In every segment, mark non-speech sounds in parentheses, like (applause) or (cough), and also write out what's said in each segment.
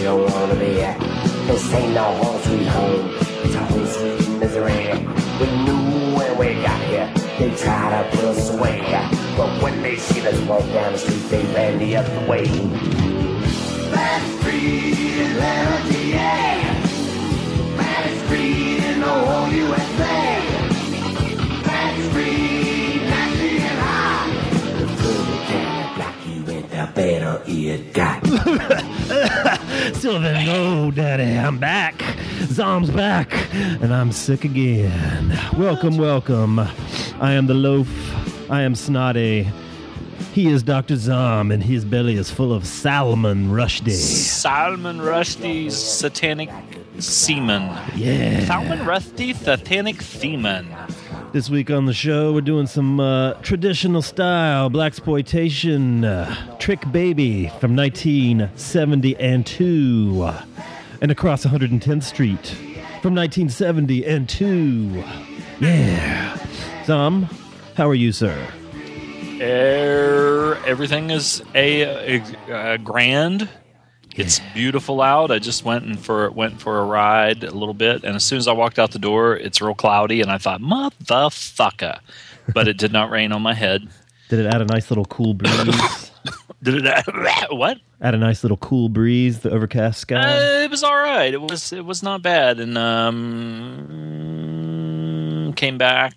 You don't wanna be at. This ain't no home sweet home, it's a home sweet misery. We knew when we got here, they tried to put us away. But when they see us walk down the street, they ran the other way. That's free in Liberty, yeah. Man is free in the whole USA. That's free, nasty and high. The further can block you in, the better it got. (laughs) Silver and gold, daddy. I'm back. Zom's back, and I'm sick again. Welcome, welcome. I am the loaf. I am snotty. He is Dr. Zom, and his belly is full of Salmon Rushdie. Salmon Rusty's satanic semen. Yeah. Salmon Rusty satanic semen. This week on the show, we're doing some uh, traditional style blaxploitation uh, Trick Baby from 1970 and 2, and across 110th Street from 1970 and 2. Yeah. Zom, how are you, sir? Er, everything is a, a, a grand. It's beautiful out. I just went and for went for a ride a little bit, and as soon as I walked out the door, it's real cloudy, and I thought, "Motherfucker!" But it did not rain on my head. Did it add a nice little cool breeze? (coughs) Did it? (coughs) what? add a nice little cool breeze, the overcast sky? Uh, it was all right. It was it was not bad, and um, came back,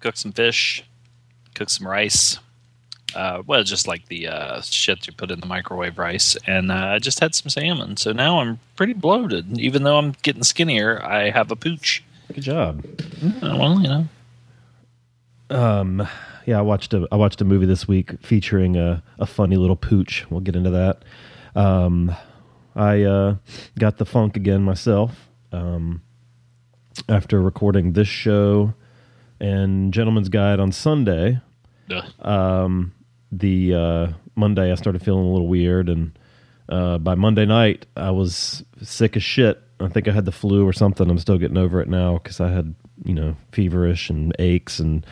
cooked some fish, cooked some rice. Uh, well, just like the uh, shit you put in the microwave rice, and uh, I just had some salmon. So now I'm pretty bloated. Even though I'm getting skinnier, I have a pooch. Good job. Uh, well, you know, Um, yeah, I watched a I watched a movie this week featuring a, a funny little pooch. We'll get into that. Um, I uh, got the funk again myself um, after recording this show and Gentleman's Guide on Sunday. Um, the uh, Monday I started feeling a little weird, and uh, by Monday night I was sick as shit. I think I had the flu or something. I'm still getting over it now because I had you know feverish and aches and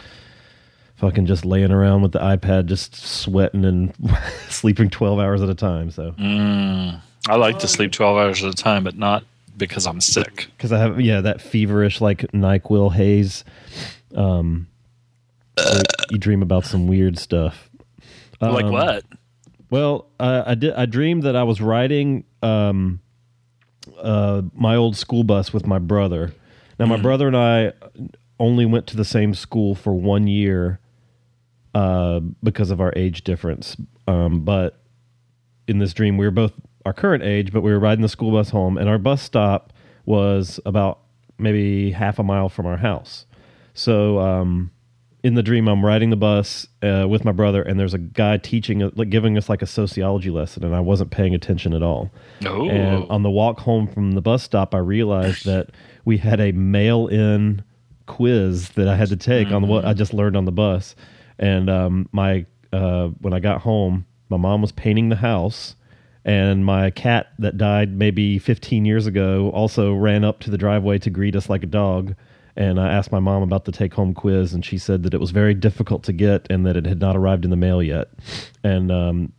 fucking just laying around with the iPad, just sweating and (laughs) sleeping 12 hours at a time. So mm, I like to sleep twelve hours at a time, but not because I'm sick. because I have yeah that feverish like Nyquil haze. Um, you dream about some weird stuff. Like Um, what? Well, uh, I did. I dreamed that I was riding um, uh, my old school bus with my brother. Now, my brother and I only went to the same school for one year uh, because of our age difference. Um, but in this dream, we were both our current age, but we were riding the school bus home, and our bus stop was about maybe half a mile from our house. So, um, in the dream, I'm riding the bus uh, with my brother, and there's a guy teaching, like giving us like a sociology lesson, and I wasn't paying attention at all. Oh, And on the walk home from the bus stop, I realized that we had a mail-in quiz that I had to take on what I just learned on the bus. And um, my uh, when I got home, my mom was painting the house, and my cat that died maybe 15 years ago also ran up to the driveway to greet us like a dog. And I asked my mom about the take home quiz, and she said that it was very difficult to get and that it had not arrived in the mail yet. And um,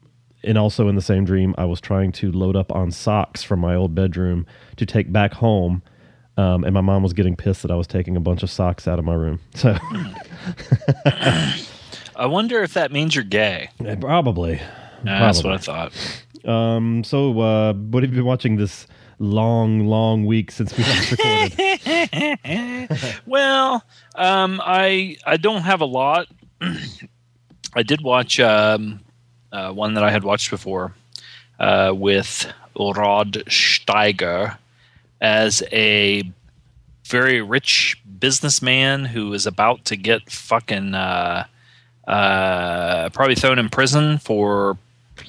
and also in the same dream, I was trying to load up on socks from my old bedroom to take back home. Um, and my mom was getting pissed that I was taking a bunch of socks out of my room. So (laughs) I wonder if that means you're gay. probably. Nah, that's what I thought. Um, so uh, what have you been watching this long, long week since we last recorded? (laughs) Well, um, I I don't have a lot. (clears throat) I did watch um, uh, one that I had watched before uh, with Rod Steiger as a very rich businessman who is about to get fucking uh, uh, probably thrown in prison for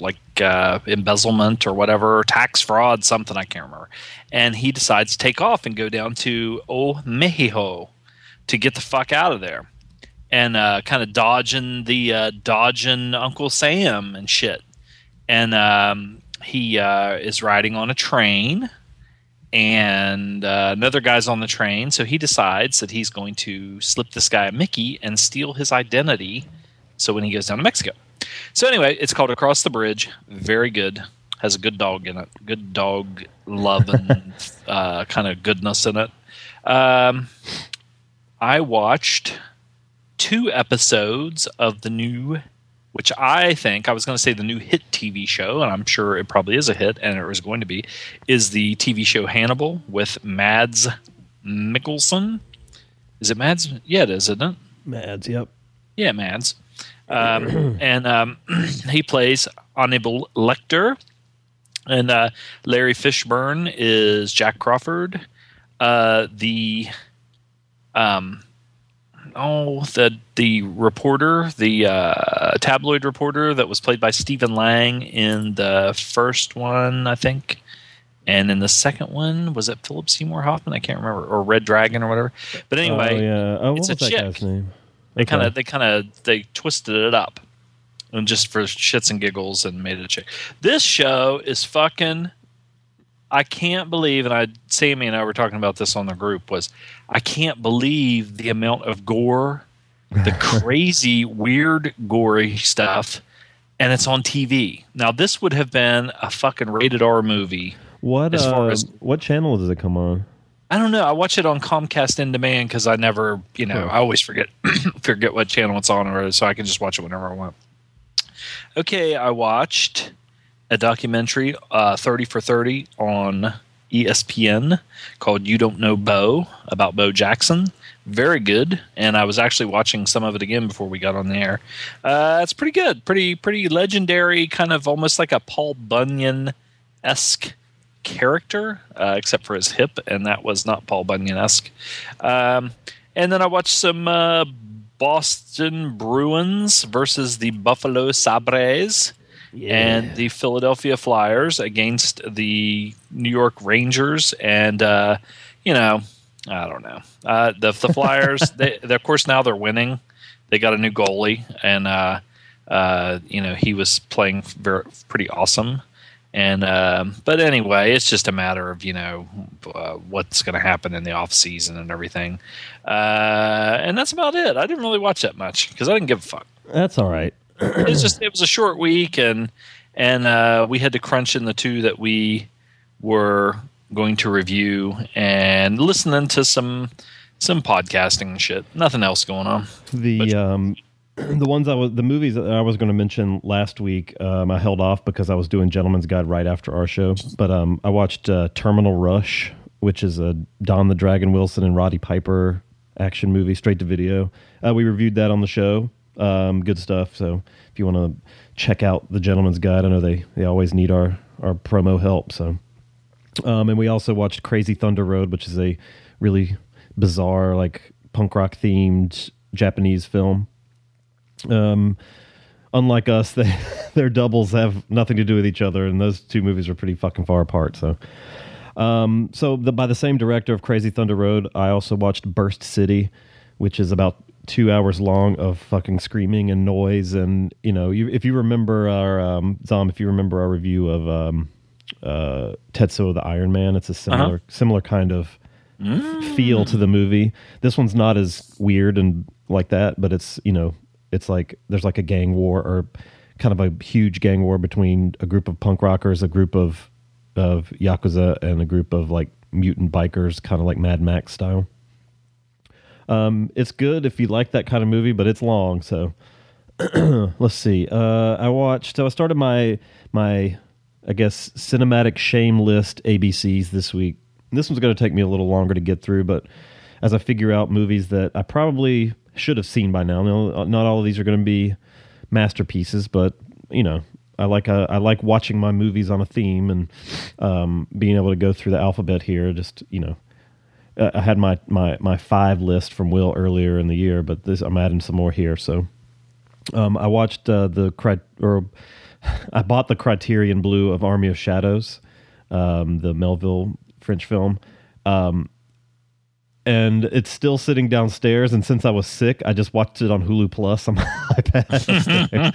like uh, embezzlement or whatever, tax fraud, something I can't remember. And he decides to take off and go down to Oh Mexico to get the fuck out of there, and uh, kind of dodging the uh, dodging Uncle Sam and shit. And um, he uh, is riding on a train, and uh, another guy's on the train. So he decides that he's going to slip this guy Mickey and steal his identity. So when he goes down to Mexico. So anyway, it's called Across the Bridge. Very good. Has a good dog in it. Good dog love and (laughs) uh, kind of goodness in it. Um, I watched two episodes of the new, which I think I was going to say the new hit TV show, and I'm sure it probably is a hit, and it was going to be, is the TV show Hannibal with Mads Mikkelsen. Is it Mads? Yeah, it is, isn't it? Mads, yep. Yeah, Mads. Um, (clears throat) and um, (clears throat) he plays Hannibal Lecter. And uh, Larry Fishburne is Jack Crawford. Uh, the um, oh the the reporter, the uh, tabloid reporter that was played by Stephen Lang in the first one, I think. And in the second one, was it Philip Seymour Hoffman? I can't remember, or Red Dragon or whatever. But anyway, oh, yeah. Oh, what it's was a that chick. guy's name? They kind of they kind of they twisted it up, and just for shits and giggles and made it a chick. This show is fucking. I can't believe, and I Sammy and I were talking about this on the group. Was I can't believe the amount of gore, the (laughs) crazy, weird, gory stuff, and it's on TV. Now this would have been a fucking rated R movie. What as far uh, as- what channel does it come on? I don't know. I watch it on Comcast in demand because I never, you know. I always forget (coughs) forget what channel it's on, or so I can just watch it whenever I want. Okay, I watched a documentary, uh, Thirty for Thirty, on ESPN called "You Don't Know Bo" about Bo Jackson. Very good, and I was actually watching some of it again before we got on the air. Uh, it's pretty good, pretty pretty legendary, kind of almost like a Paul Bunyan esque character, uh, except for his hip, and that was not Paul Bunyan esque. Um, and then I watched some uh, Boston Bruins versus the Buffalo Sabres and the Philadelphia Flyers against the New York Rangers. And, uh, you know, I don't know. Uh, the, the (laughs) Flyers, they, they, of course, now they're winning. They got a new goalie, and, uh, uh, you know, he was playing very, pretty awesome. And um, but anyway, it's just a matter of you know uh, what's going to happen in the off season and everything, uh, and that's about it. I didn't really watch that much because I didn't give a fuck. That's all right. It was just it was a short week, and and uh, we had to crunch in the two that we were going to review and listening to some some podcasting shit. Nothing else going on. The But- um, (clears throat) the ones I was the movies that I was going to mention last week, um, I held off because I was doing Gentleman's Guide right after our show. But um, I watched uh, Terminal Rush, which is a Don the Dragon Wilson and Roddy Piper action movie, straight to video. Uh, we reviewed that on the show. Um, good stuff. So if you want to check out the Gentleman's Guide, I know they they always need our our promo help. So um, and we also watched Crazy Thunder Road, which is a really bizarre, like punk rock themed Japanese film. Um, unlike us, (laughs) they their doubles have nothing to do with each other, and those two movies are pretty fucking far apart. So, um, so the, by the same director of Crazy Thunder Road, I also watched Burst City, which is about two hours long of fucking screaming and noise, and you know, you, if you remember our um, Zom, if you remember our review of um, uh, Tetsuo the Iron Man, it's a similar similar kind of feel to the movie. This one's not as weird and like that, but it's you know it's like there's like a gang war or kind of a huge gang war between a group of punk rockers, a group of of yakuza, and a group of like mutant bikers, kind of like Mad Max style. Um, it's good if you like that kind of movie, but it's long. So (clears throat) let's see. Uh, I watched. So I started my my I guess cinematic shame list ABCs this week. This one's going to take me a little longer to get through, but as I figure out movies that I probably should have seen by now, no- not all of these are going to be masterpieces, but you know, I like uh, I like watching my movies on a theme and um, being able to go through the alphabet here. Just you know, uh, I had my my my five list from Will earlier in the year, but this I'm adding some more here. So Um, I watched uh, the cri- or (sighs) I bought the Criterion Blue of Army of Shadows, um, the Melville French film. Um, and it's still sitting downstairs. And since I was sick, I just watched it on Hulu Plus on (laughs) my iPad.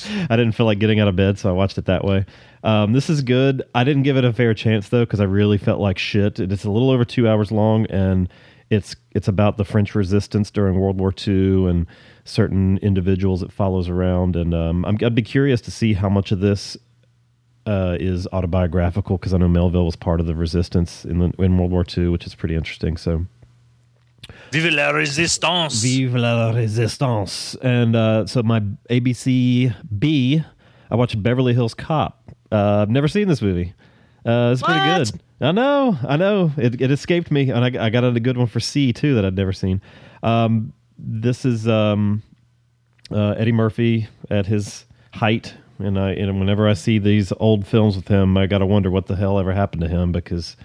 (laughs) I didn't feel like getting out of bed, so I watched it that way. Um, this is good. I didn't give it a fair chance though because I really felt like shit. It's a little over two hours long, and it's it's about the French Resistance during World War II and certain individuals it follows around. And um, I'm, I'd be curious to see how much of this uh, is autobiographical because I know Melville was part of the resistance in the, in World War II, which is pretty interesting. So, Vive la résistance! Vive la resistance! And uh, so my ABC B, I watched Beverly Hills Cop. Uh, I've never seen this movie. Uh, it's pretty What? good. I know, I know. It, it escaped me, and I, I got a good one for C too that I'd never seen. Um, this is um, uh, Eddie Murphy at his height, and I and whenever I see these old films with him, I got to wonder what the hell ever happened to him because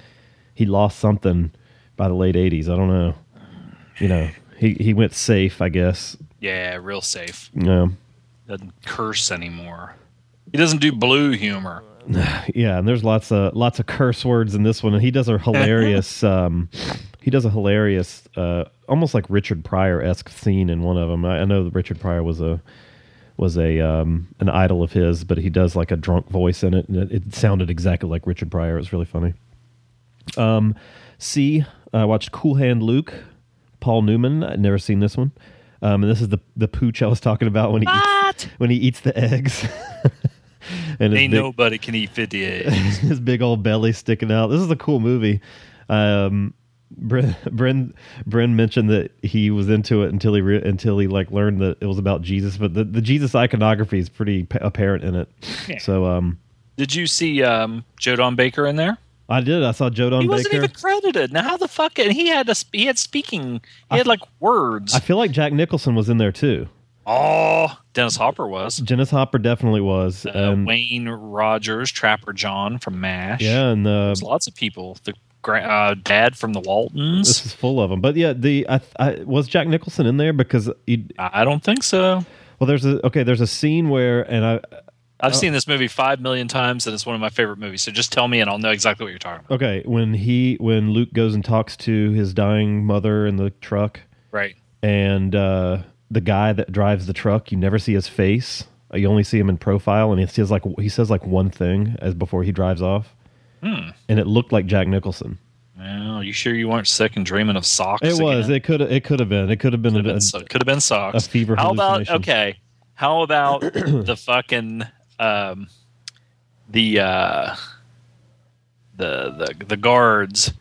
he lost something by the late '80s. I don't know. You know, he he went safe, I guess. yeah, real safe. Yeah, Doesn't curse anymore. He doesn't do blue humor. (sighs) yeah. And there's lots of lots of curse words in this one, and he does a hilarious. (laughs) um, he does a hilarious, uh, almost like Richard Pryor esque scene in one of them. I, I know that Richard Pryor was a was a um, an idol of his, but he does like a drunk voice in it, and it, it sounded exactly like Richard Pryor. It was really funny. Um, C, I watched Cool Hand Luke, Paul Newman. I'd never seen this one. Um, and this is the the pooch I was talking about when he eats, when he eats the eggs. (laughs) and Ain't big, nobody can eat 50 eggs. (laughs) his big old belly sticking out. This is a cool movie. Um, Bren, Bren, Bren mentioned that he was into it until he re- until he like learned that it was about Jesus, but the, the Jesus iconography is pretty pa- apparent in it. Yeah. So um, Did you see um, Joe Don Baker in there? I did. I saw Joe Don Baker. He wasn't Baker. even credited. Now, how the fuck? And he had a he had speaking. He had like words. I feel like Jack Nicholson was in there too. oh, Dennis Hopper was. Dennis Hopper definitely was. Uh, and, Wayne Rogers, Trapper John from MASH. yeah, and uh, There's lots of people. The gra- uh, dad from the Waltons. this is full of them. But yeah, the I, I was Jack Nicholson in there because he, I don't think so. well, there's a okay, there's a scene where and I I've Oh. seen this movie five million times, and it's one of my favorite movies. So just tell me, and I'll know exactly what you're talking about. Okay, when he when Luke goes and talks to his dying mother in the truck, Right. and uh, the guy that drives the truck, you never see his face. Uh, You only see him in profile, and he says like he says like one thing as before he drives off, Hmm. and it looked like Jack Nicholson. Well, you sure you weren't sick and dreaming of socks? It was. again? It could. It could have been. It could have been. Could a, have been, so- could have been socks. a fever How about okay? How about (clears throat) the fucking um, the uh, the the the guards?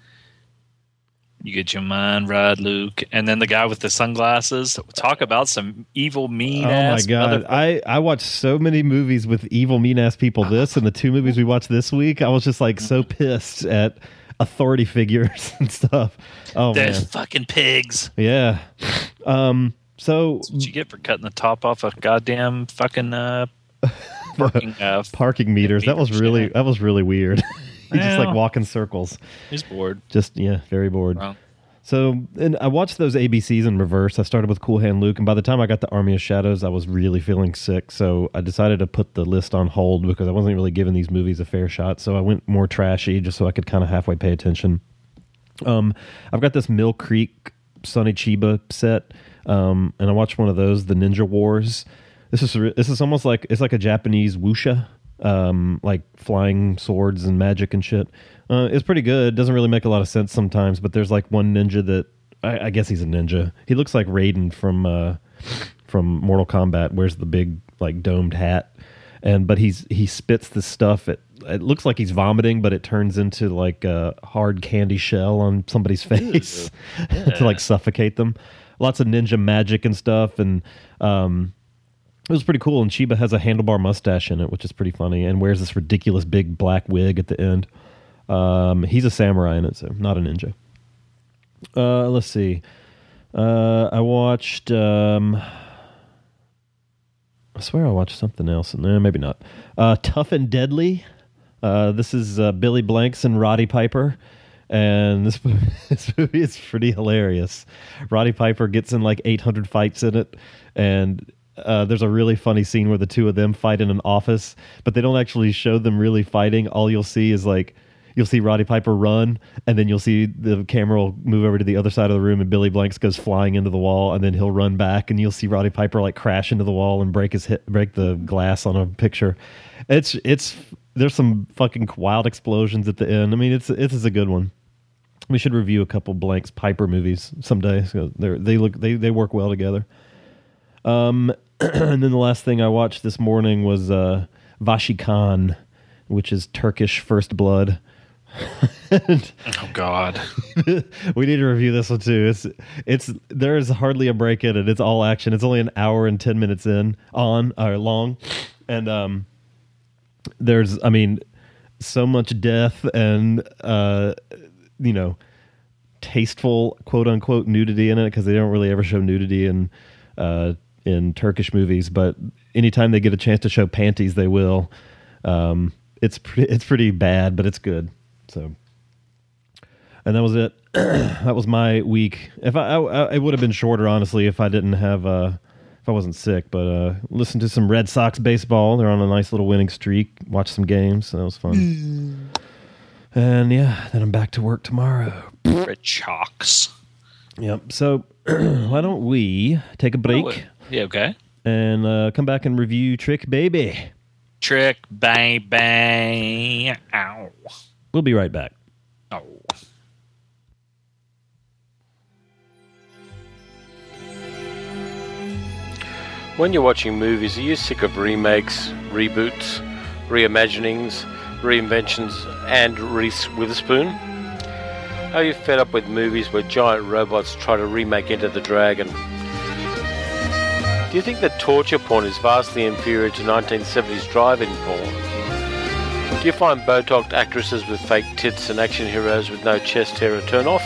You get your mind right, Luke, and then the guy with the sunglasses. Talk about some evil, mean Oh my god! I I watched so many movies with evil, mean ass people. This and the two movies we watched this week, I was just like so pissed at authority figures (laughs) and stuff. Oh They're man, fucking pigs. yeah. Um. So That's what you get for cutting the top off a goddamn fucking uh, parking. Uh, (laughs) parking meters. That was really yeah. that was really weird. (laughs) He just like Well. walk in circles. he's bored. Just yeah, very bored. Well, So, and I watched those ABCs in reverse. I started with Cool Hand Luke, and by the time I got the Army of Shadows, I was really feeling sick. So I decided to put the list on hold because I wasn't really giving these movies a fair shot. So I went more trashy just so I could kind of halfway pay attention. Um, I've got this Mill Creek Sonny Chiba set, um, and I watched one of those, the Ninja Wars. This is this is almost like it's like a Japanese wuxia, um, like flying swords and magic and shit. Uh, it's pretty good. Doesn't really make a lot of sense sometimes, but there's like one ninja that I, I guess he's a ninja. He looks like Raiden from uh, from Mortal Kombat. Wears the big like domed hat, and but he's he spits the stuff. It it looks like he's vomiting, but it turns into like a hard candy shell on somebody's face (laughs) to like suffocate them. Lots of ninja magic and stuff, and um, it was pretty cool. And Chiba has a handlebar mustache in it, which is pretty funny, and wears this ridiculous big black wig at the end. Um, he's a samurai in it, so not a ninja. Uh, let's see. Uh, I watched. Um, I swear I watched something else in there. Maybe not. Uh, Tough and Deadly. Uh, this is uh, Billy Blanks and Roddy Piper. And this, movie- (laughs) this movie is pretty hilarious. Roddy Piper gets in like 800 fights in it. And uh, there's a really funny scene where the two of them fight in an office, but they don't actually show them really fighting. All you'll see is like you'll see Roddy Piper run, and then you'll see the camera will move over to the other side of the room, and Billy Blanks goes flying into the wall, and then he'll run back, and you'll see Roddy Piper like crash into the wall and break his hit, break the glass on a picture. It's it's there's some fucking wild explosions at the end. I mean, it's it is a good one. We should review a couple Blanks Piper movies someday. So they look they they work well together. Um, (clears throat) and then the last thing I watched this morning was uh, Vashi Khan, which is Turkish First Blood. (laughs) Oh God. (laughs) we need to review this one too. It's it's there is hardly a break in it. It's all action. It's only an hour and ten minutes in on or long, and um, there's I mean, so much death and uh, you know, tasteful quote unquote nudity in it because they don't really ever show nudity in uh in Turkish movies, but anytime they get a chance to show panties, they will. Um, it's pretty it's pretty bad, but it's good. So and that was it. (clears throat) that was my week. If I, I, it would have been shorter, honestly, if I didn't have, uh, if I wasn't sick. But uh, listen to some Red Sox baseball. They're on a nice little winning streak. Watch some games. So that was fun. and yeah, then I'm back to work tomorrow. Red Chalks. Yep. So (clears throat) why don't we take a break Oh, yeah. Okay. and uh, come back and review Trick Baby? Trick bang bang. Ow. We'll be right back. Oh. When you're watching movies, are you sick of remakes, reboots, reimaginings, reinventions, and Reese Witherspoon? Are you fed up with movies where giant robots try to remake Enter the Dragon? Do you think that torture porn is vastly inferior to 1970s drive-in porn? Do you find Botox actresses with fake tits and action heroes with no chest hair a turn off?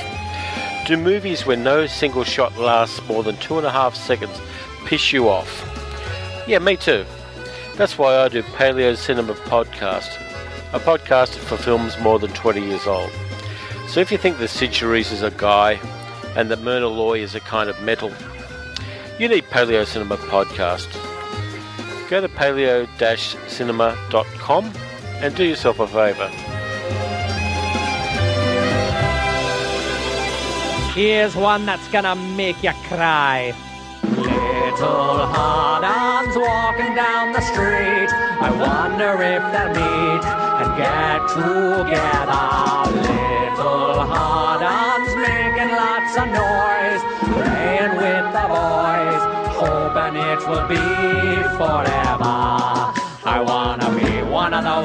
Do movies where no single shot lasts more than two and a half seconds piss you off? Yeah, me too. That's why I do Paleo Cinema Podcast, a podcast for films more than 20 years old. So if you think that Sid is a guy and that Myrna Loy is a kind of metal, you need Paleo Cinema Podcast. Go to paleo-cinema.com and do yourself a favour. Here's one that's gonna make you cry. Little hard-ons walking down the street. I wonder if they'll meet and get together. Little hard-ons making lots of noise, playing with the boys, hoping it will be forever.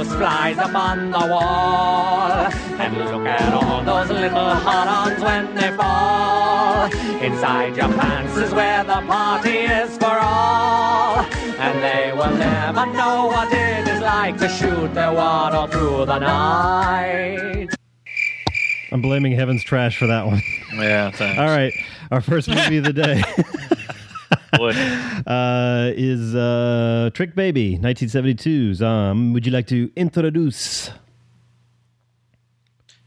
Those flies up on the wall and look at all those little hot-ons when they fall. Inside your pants is where the party is for all, and they will never know what it is like to shoot their wad all through the night. I'm blaming Heaven's Trash for that one. Yeah. Thanks. All right. Our first movie of the day. (laughs) Boy. (laughs) uh, is uh, Trick Baby, 1972's. Um, would you like to introduce?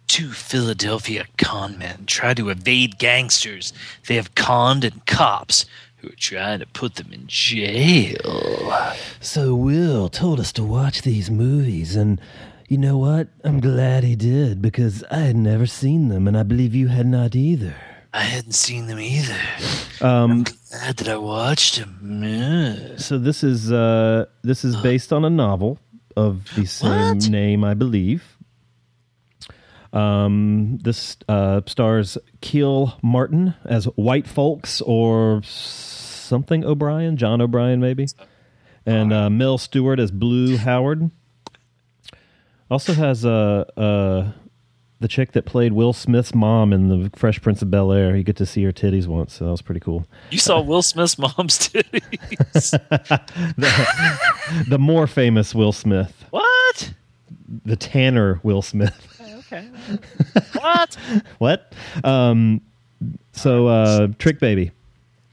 Two Philadelphia con men try to evade gangsters they have conned and cops who are trying to put them in jail. So Will told us to watch these movies, and you know what? I'm glad he did because I had never seen them, and I believe you had not either. I hadn't seen them either. Um, Glad that I watched them. Yeah. so this is uh, this is based on a novel of the same What? name, I believe. Um, this uh, stars Kiel Martin as White Folks or something O'Brien, John O'Brien, maybe, and uh, Mel Stewart as Blue Howard. Also has uh, uh, the chick that played Will Smith's mom in the Fresh Prince of Bel Air. You get to see her titties once, so that was pretty cool. You saw Will Smith's mom's (laughs) titties. (laughs) The more famous Will Smith, what? the Tanner Will Smith. Okay. what? what? Um, so uh, Trick Baby.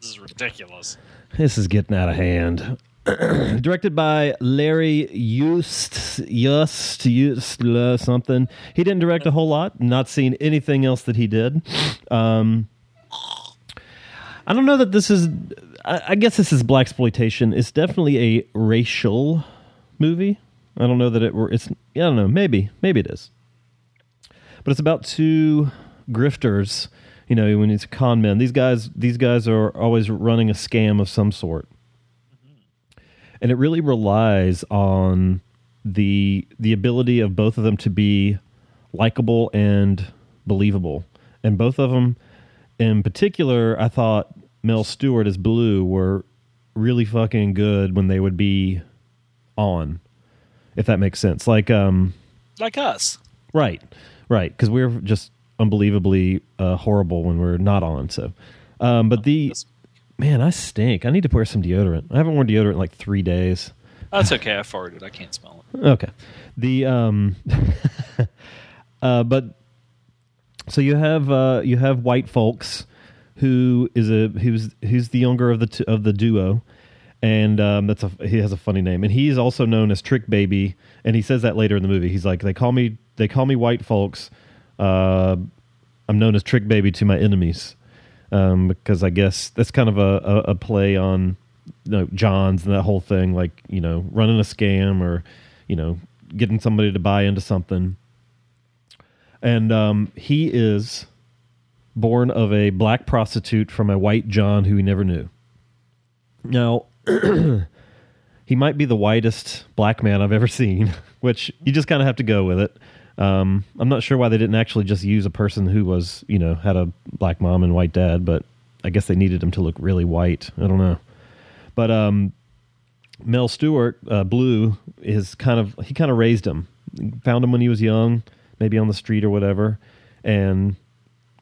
This is ridiculous. This is getting out of hand. (clears throat) Directed by Larry Just, Just, Just, uh, something. He didn't direct a whole lot. Not seen anything else that he did. Um, I don't know that this is. I, I guess this is blaxploitation. It's definitely a racial movie. I don't know that it were. It's I don't know. Maybe maybe it is. But it's about two grifters. You know, when it's con men. These guys these guys are always running a scam of some sort, and it really relies on the the ability of both of them to be likable and believable. And both of them, in particular, I thought Mel Stewart as Blue were really fucking good when they would be on, if that makes sense. Like, um, Like us. right, right, because we're just unbelievably uh, horrible when we're not on. So, um, but the. Man, I stink. I need to wear some deodorant. I haven't worn deodorant in like three days. That's okay. I farted. I can't smell it. Okay. The um (laughs) uh but so you have uh you have white folks who is a who's who's the younger of the t- of the duo and um that's a he has a funny name and he's also known as Trick Baby and he says that later in the movie. He's like they call me they call me white folks. Uh I'm known as Trick Baby to my enemies. Um because I guess that's kind of a a, a play on you know, Johns and that whole thing, like you know, running a scam or you know, getting somebody to buy into something. And um, he is born of a black prostitute from a white John who he never knew. Now, (clears throat) he might be the whitest black man I've ever seen, (laughs) which you just kind of have to go with it. Um, I'm not sure why they didn't actually just use a person who was, you know, had a black mom and white dad, but I guess they needed him to look really white. I don't know. But um, Mel Stewart, uh, Blue, is kind of he kind of raised him, found him when he was young, maybe on the street or whatever, and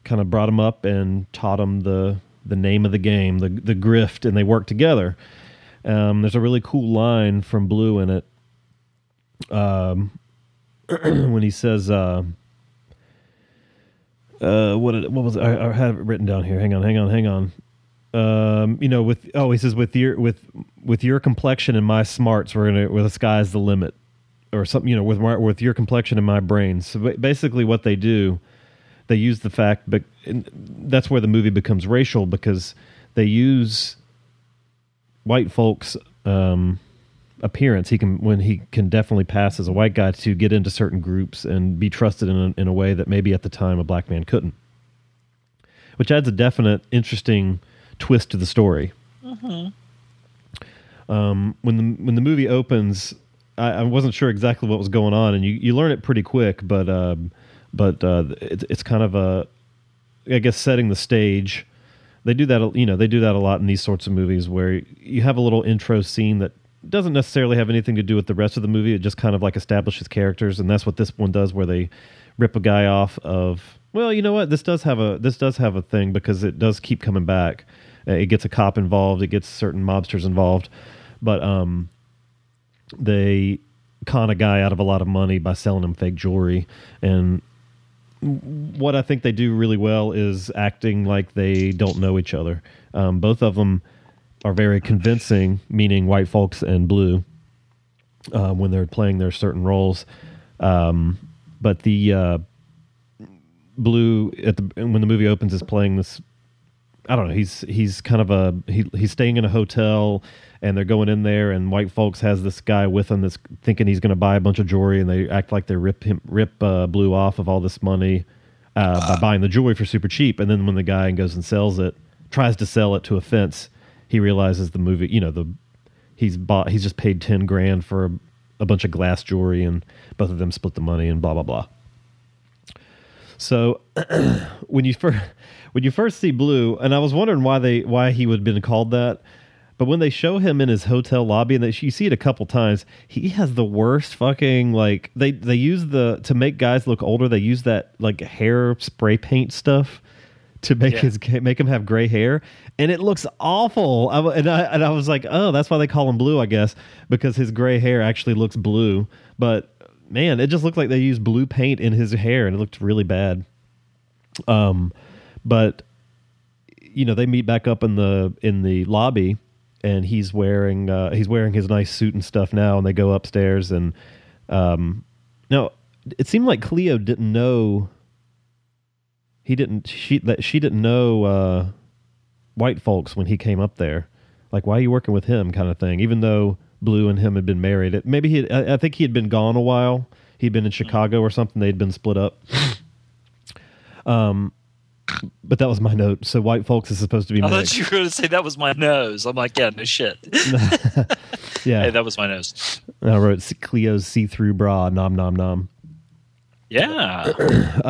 kind of brought him up and taught him the the name of the game, the the grift, and they worked together. Um, there's a really cool line from Blue in it, um, (clears throat) when he says, uh, uh, "What what was it? I, I have it written down here? Hang on, hang on, hang on." um, you know, with oh, he says with your with with your complexion and my smarts, we're gonna where the sky's the limit, or something. You know, with my, with your complexion and my brains. So basically, what they do, they use the fact, but that's where the movie becomes racial because they use white folks' um, appearance. He can when he can definitely pass as a white guy to get into certain groups and be trusted in a, in a way that maybe at the time a black man couldn't, which adds a definite interesting twist to the story. Um, when the when the movie opens, I, I wasn't sure exactly what was going on, and you, you learn it pretty quick. But um, but uh, it's it's kind of a, I guess, setting the stage. They do that, you know, they do that a lot in these sorts of movies where you have a little intro scene that doesn't necessarily have anything to do with the rest of the movie. It just kind of like establishes characters, and that's what this one does, where they rip a guy off of. Well, you know what? This does have a this does have a thing because it does keep coming back. Uh, It gets a cop involved. It gets certain mobsters involved, but um, they con a guy out of a lot of money by selling him fake jewelry. And what I think they do really well is acting like they don't know each other. Um, both of them are very convincing, meaning white folks and blue, uh, when they're playing their certain roles. Um, but the uh, blue at the when the movie opens is playing this I don't know. He's he's kind of a he he's staying in a hotel, and they're going in there, and white folks has this guy with him that's thinking he's going to buy a bunch of jewelry, and they act like they rip him rip uh, Blue off of all this money uh, by buying the jewelry for super cheap, and then when the guy goes and sells it, tries to sell it to a fence, he realizes the movie, you know, the he's bought he's just paid ten grand for a, a bunch of glass jewelry, and both of them split the money, and blah blah blah. So (clears throat) when you first when you first see Blue, and I was wondering why they why he would have been called that, but when they show him in his hotel lobby, and they, you see it a couple times, he has the worst fucking like they they use the to make guys look older. They use that like hair spray paint stuff to make Yeah. his make him have gray hair, and it looks awful. I, and I and I was like, oh, that's why they call him Blue, I guess, because his gray hair actually looks blue. But man, it just looked like they used blue paint in his hair, and it looked really bad. Um, but you know they meet back up in the in the lobby, and he's wearing uh, he's wearing his nice suit and stuff now, and they go upstairs, and um, now it seemed like Cleo didn't know he didn't she that she didn't know uh, white folks when he came up there. like why are you working with him kind of thing even though blue and him had been married it, maybe he I, I think he had been gone a while he'd been in chicago or something they'd been split up (laughs) um but that was my note so white folks is supposed to be I mixed. thought you were going to say that was my nose. I'm like, yeah, no shit. (laughs) yeah hey, that was my nose. i wrote cleo's see-through bra nom nom nom Yeah. (clears throat)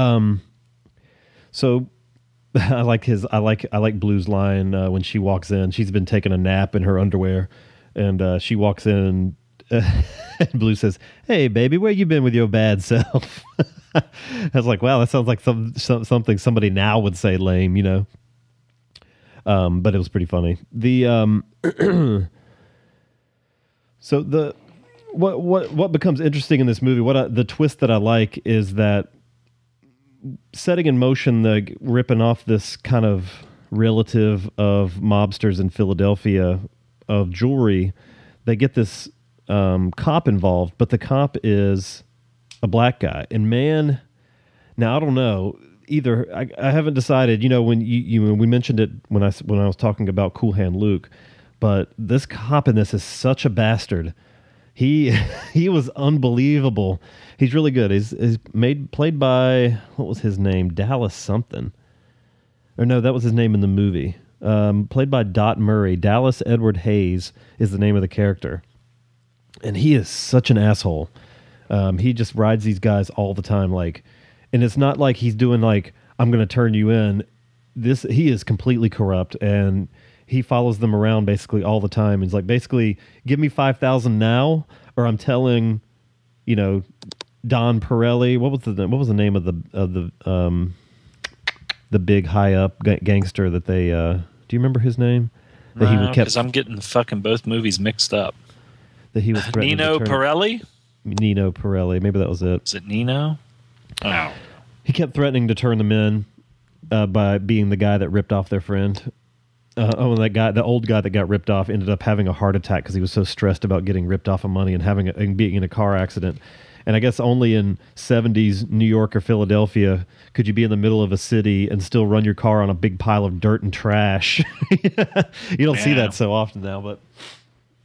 So (laughs) I like his I like I like Blue's line uh, when she walks in. She's been taking a nap in her underwear, and uh, she walks in. And, (laughs) and Blue says, "Hey, baby, where you been with your bad self?" (laughs) I was like, "Wow, that sounds like some, some something somebody now would say lame," you know. Um, but it was pretty funny. The um, (clears throat) so the what what what becomes interesting in this movie? What I, the twist that I like is that setting in motion the ripping off this kind of relative of mobsters in Philadelphia of jewelry, they get this um, cop involved, but the cop is a black guy. And man, now I don't know either. I, I haven't decided. You know, when you, you we mentioned it when I when I was talking about Cool Hand Luke, but this cop in this is such a bastard. He (laughs) he was unbelievable. He's really good. He's, he's made played by what was his name? Dallas something. Or no, that was his name in the movie. Um, played by Dot Murray. Dallas Edward Hayes is the name of the character, and he is such an asshole. Um, he just rides these guys all the time, like, and it's not like he's doing like I'm going to turn you in. This he is completely corrupt, and he follows them around basically all the time. He's like, basically, give me five thousand now, or I'm telling, you know, Don Pirelli. What was the what was the name of the of the um the big high up ga- gangster that they uh do you remember his name that he kept Because I'm getting fucking both movies mixed up. that he was (laughs) Nino turn- Pirelli? Nino Pirelli maybe that was it Is it Nino? Oh. he kept threatening to turn them in uh, by being the guy that ripped off their friend uh, oh, and that guy, the old guy that got ripped off, ended up having a heart attack because he was so stressed about getting ripped off of money and having a, and being in a car accident. And I guess only in '70s New York or Philadelphia could you be in the middle of a city and still run your car on a big pile of dirt and trash. (laughs) you don't see that so often now, but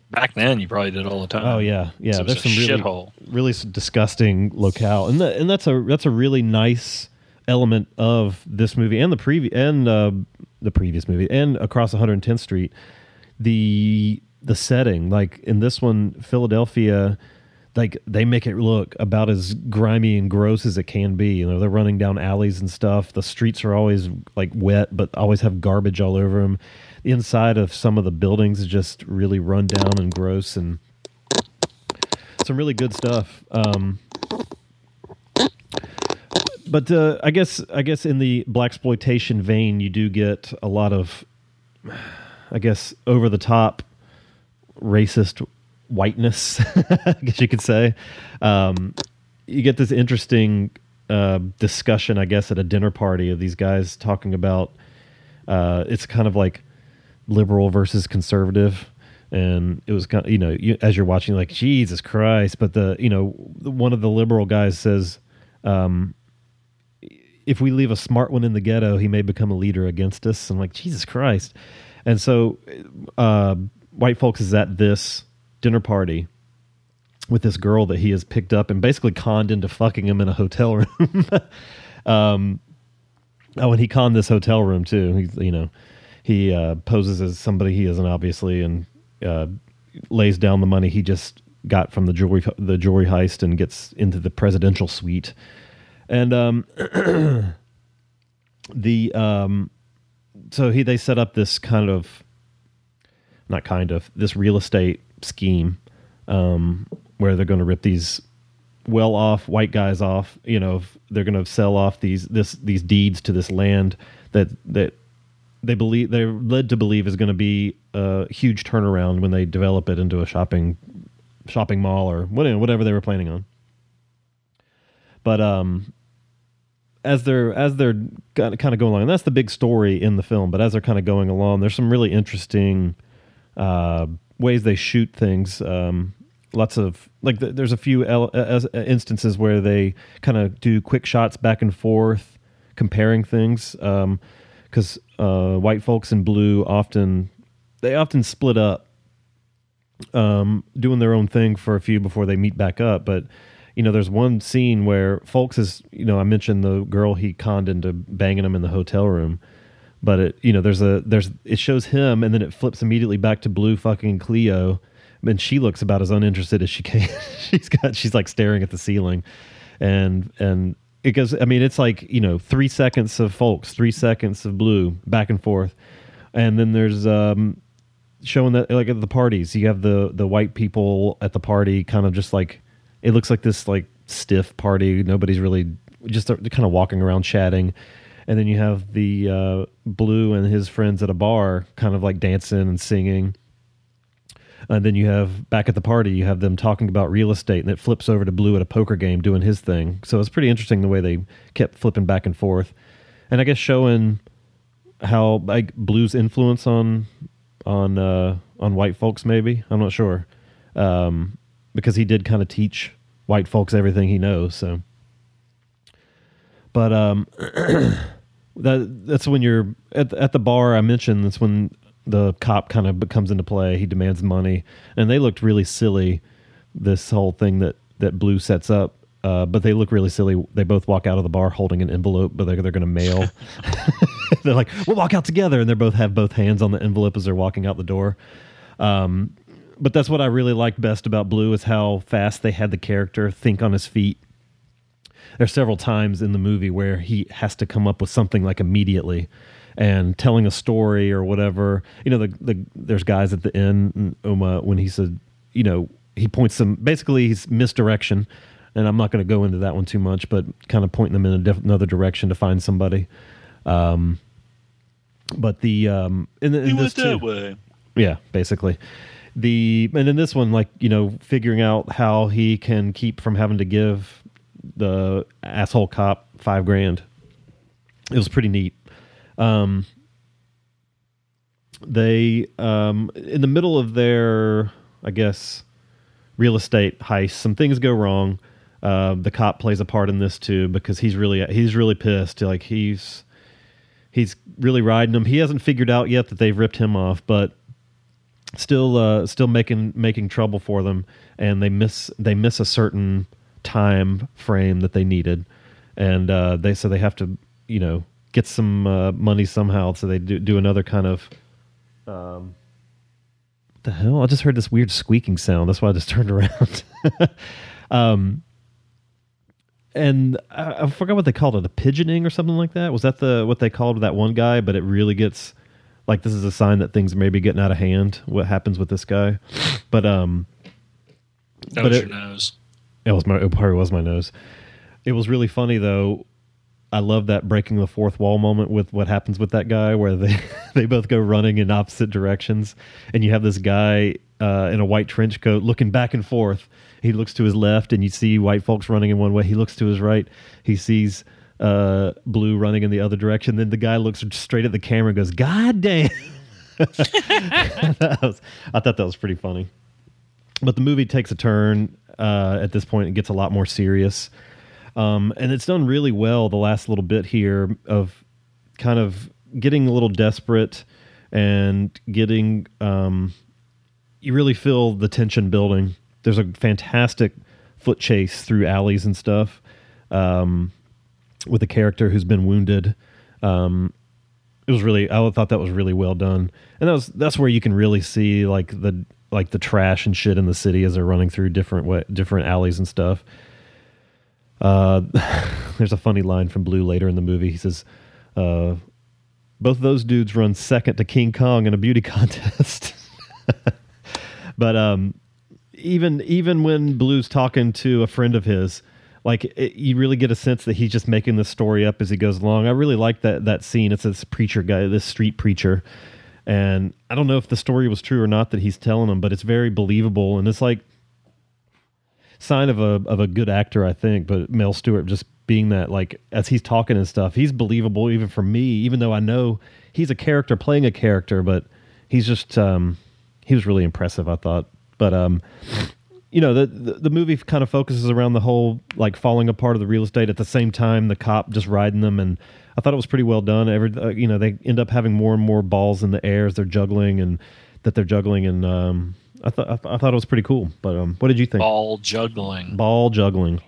Back then, you probably did all the time. Oh yeah, yeah. So There's a some really, shithole. really disgusting locale, and that, and that's a that's a really nice element of this movie and the previous and uh, the previous movie and across 110th Street. The the setting, like in this one, Philadelphia, like they make it look about as grimy and gross as it can be. You know, they're running down alleys and stuff. The streets are always like wet, but always have garbage all over them. The inside of some of the buildings is just really run down and gross and some really good stuff. Um, but uh, I guess I guess in the blaxploitation vein, you do get a lot of, I guess, over the top racist whiteness. (laughs) I guess you could say. Um, you get this interesting uh, discussion, I guess, at a dinner party of these guys talking about. Uh, it's kind of like liberal versus conservative and it was kind of you know you, as you're watching like jesus christ but the you know one of the liberal guys says um if we leave a smart one in the ghetto he may become a leader against us. I'm like jesus christ. And so uh white folks is at this dinner party with this girl that he has picked up and basically conned into fucking him in a hotel room. (laughs) Um oh and he conned this hotel room too. He's you know he uh, poses as somebody he isn't obviously and uh, lays down the money he just got from the jewelry the jewelry heist and gets into the presidential suite and um (clears throat) the um so he they set up this kind of not kind of this real estate scheme um where they're going to rip these well off white guys off you know they're going to sell off these this these deeds to this land that that they believe they're led to believe is going to be a huge turnaround when they develop it into a shopping shopping mall or whatever they were planning on. But um, as they're as they're kind of going along, and that's the big story in the film. But as they're kind of going along, there's some really interesting uh, ways they shoot things. Um, lots of like th- there's a few uh, uh, instances where they kind of do quick shots back and forth, comparing things. Um, because uh, white folks in blue often they often split up, um, doing their own thing for a few before they meet back up. But you know, there's one scene where Folks is, you know, I mentioned the girl he conned into banging him in the hotel room, but it, you know, there's a there's it shows him, and then it flips immediately back to Blue fucking Cleo, and she looks about as uninterested as she can. (laughs) she's got she's like staring at the ceiling, and and it goes. I mean, it's like you know, three seconds of Folks, three seconds of Blue, back and forth, and then there's um showing that like at the parties you have the the white people at the party kind of just like it looks like this like stiff party. Nobody's really just kind of walking around chatting. And then you have the uh, blue and his friends at a bar kind of like dancing and singing. And then you have back at the party you have them talking about real estate and it flips over to blue at a poker game doing his thing. So it's pretty interesting the way they kept flipping back and forth. And i guess showing how like blue's influence on on uh, on white folks. Maybe? I'm not sure. Um, because he did kind of teach white folks everything he knows. So, but um, (clears throat) that that's when you're at at the bar. I mentioned that's when the cop kind of comes into play. He demands money, and they looked really silly. This whole thing that that Blue sets up uh, but they look really silly. They both walk out of the bar holding an envelope, but they're, they're going to mail. (laughs) (laughs) they're like, we'll walk out together. And they both have both hands on the envelope as they're walking out the door. Um, but that's what I really liked best about Blue is how fast they had the character think on his feet. There's several times in the movie where he has to come up with something like immediately and telling a story or whatever. You know, the, the there's guys at the end, Uma, when he said, you know, he points them basically he's misdirection and I'm not going to go into that one too much, but kind of pointing them in a diff- another direction to find somebody. Um, but the um, He this went that way. yeah, basically. The and then this one, like you know, figuring out how he can keep from having to give the asshole cop five grand. It was pretty neat. Um, they um, in the middle of their, I guess, real estate heist, some things go wrong. Uh, the cop plays a part in this too because he's really he's really pissed. Like he's he's really riding them. He hasn't figured out yet that they've ripped him off, but still uh, still making making trouble for them. And they miss they miss a certain time frame that they needed, and uh, they so they have to you know get some uh, money somehow. So they do do another kind of. Um, the hell! I just heard this weird squeaking sound. That's why I just (laughs) turned around. (laughs) um, and I, I forgot what they called it, a pigeoning or something like that. Was that the what they called that one guy? But it really gets like this is a sign that things may be getting out of hand. What happens with this guy? But um, That But was it- your nose. it was my it probably was my nose. It was really funny though. I love that breaking the fourth wall moment with what happens with that guy where they (laughs) they both go running in opposite directions and you have this guy uh, in a white trench coat looking back and forth. He looks to his left and you see white folks running in one way. He looks to his right. He sees uh, blue running in the other direction. Then the guy looks straight at the camera and goes, "God damn!" (laughs) Was- I thought that was pretty funny but the movie takes a turn uh, at this point and gets a lot more serious um, and it's done really well the last little bit here of kind of getting a little desperate and getting um, you really feel the tension building there's a fantastic foot chase through alleys and stuff um, with a character who's been wounded um, it was really I thought that was really well done, and that was that's where you can really see like the like the trash and shit in the city as they're running through different way, different alleys and stuff. Uh, (laughs) there's a funny line from Blue later in the movie. He says, uh, "Both those dudes run second to King Kong in a beauty (laughs) contest." (laughs) but um, even even when Blue's talking to a friend of his, like it, you really get a sense that he's just making the story up as he goes along. I really like that that scene. It's this preacher guy, this street preacher, and I don't know if the story was true or not that he's telling them, but it's very believable and it's like sign of a of a good actor, I think. But Mel Stewart just being that like as he's talking and stuff, he's believable even for me, even though I know he's a character playing a character, but he's just um he was really impressive, I thought. But um you know the, the the movie kind of focuses around the whole like falling apart of the real estate at the same time the cop just riding them and I thought it was pretty well done. Every uh, you know they end up having more and more balls in the air as they're juggling and that they're juggling, and um, I thought I, th- I thought it was pretty cool. But um, what did you think? Ball juggling. Ball juggling.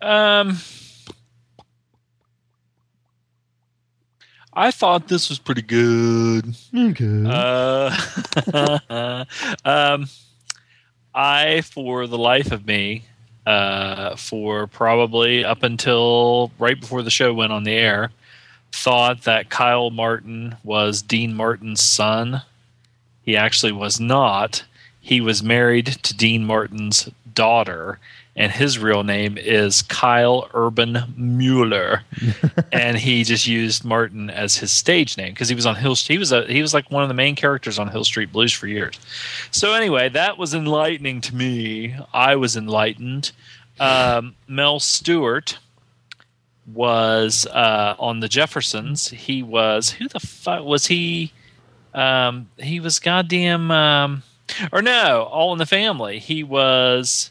Um, I thought this was pretty good. Okay. Uh, (laughs) um, I, for the life of me, uh, for probably up until right before the show went on the air, thought that Kiel Martin was Dean Martin's son. He actually was not. He was married to Dean Martin's daughter, and his real name is Kyle Urban Mueller, (laughs) and he just used Martin as his stage name because he was on Hill. He was a he was like one of the main characters on Hill Street Blues for years. So anyway, that was enlightening to me. I was enlightened. Um, Mel Stewart was uh, on the Jeffersons. He was who the fuck was he? Um, he was goddamn. Um, or no, All in the Family. He was.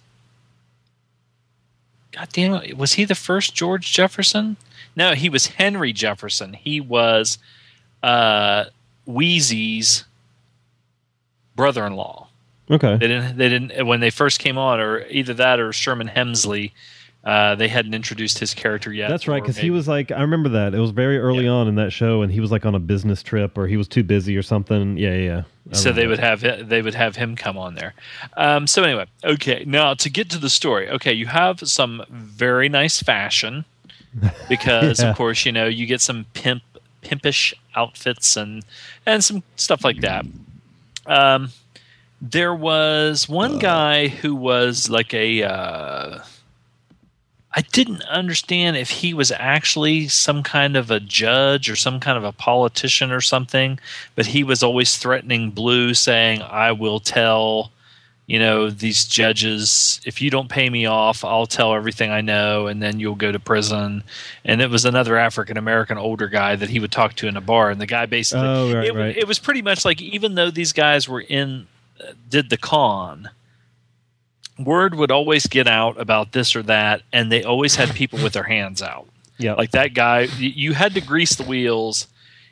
God damn it! Was he the first George Jefferson? No, he was Henry Jefferson. He was uh, Weezy's brother-in-law. okay. They didn't. They didn't when they first came on, or either that or Sherman Hemsley. Uh, they hadn't introduced his character yet. That's right, because he was like, I remember that. It was very early Yeah. on in that show, and he was like on a business trip, or he was too busy or something. Yeah, yeah. I so they would have they would have him come on there. Um, so anyway, okay. Now to get to the story, okay, you have some very nice fashion (laughs) because Yeah. of course you know you get some pimp pimpish outfits and and some stuff like that. Um, there was one guy who was like a. Uh, I didn't understand if he was actually some kind of a judge or some kind of a politician or something, but he was always threatening Blue, saying, I will tell, you know, these judges, if you don't pay me off, I'll tell everything I know, and then you'll go to prison. And it was another African American older guy that he would talk to in a bar, and the guy basically, Oh, right, it, right. it was pretty much like even though these guys were in, uh, did the con, word would always get out about this or that, and they always had people with their hands out. (laughs) Yeah. Like that guy, you had to grease the wheels,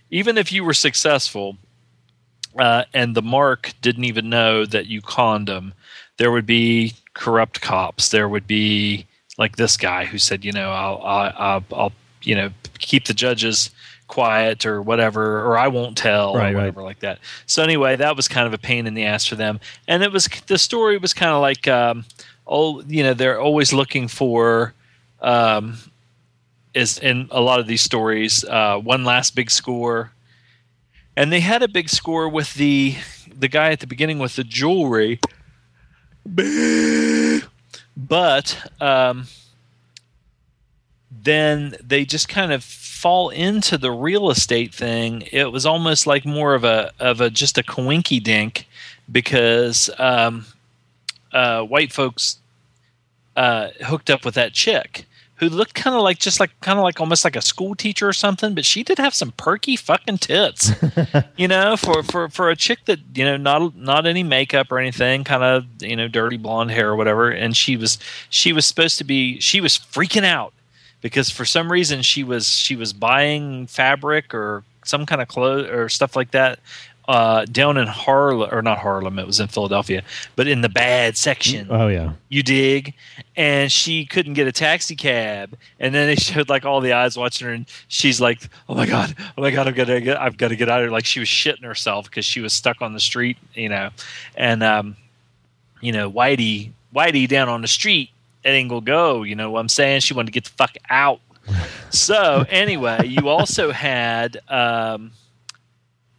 even if you were successful. Uh, and the mark didn't even know that you conned him. There would be corrupt cops. There would be like this guy who said, you know, I'll, I'll, I'll, I'll you know, keep the judges quiet or whatever, or I won't tell Right, or right. whatever like that. So anyway, that was kind of a pain in the ass for them. And it was the story was kind of like, um, oh, you know, they're always looking for, um, is in a lot of these stories, uh, one last big score, and they had a big score with the the guy at the beginning with the jewelry, but um, then they just kind of fall into the real estate thing. It was almost like more of a of a just a coinky dink because um, uh, white folks uh, hooked up with that chick who looked kind of like just like kind of like almost like a school teacher or something, but she did have some perky fucking tits, (laughs) you know, for for for a chick that you know not not any makeup or anything, kind of you know dirty blonde hair or whatever, and she was she was supposed to be she was freaking out because for some reason she was she was buying fabric or some kind of clothes or stuff like that uh, down in Harlem or not Harlem, it was in Philadelphia, but in the bad section. Oh yeah. you dig? And she couldn't get a taxi cab. And then they showed like all the eyes watching her and she's like oh my god oh my god i've got to get i've got to get out of here. Like she was shitting herself because she was stuck on the street you know? And um you know whitey whitey down on the street gonna go you know what i'm saying she wanted to get the fuck out so anyway you also had um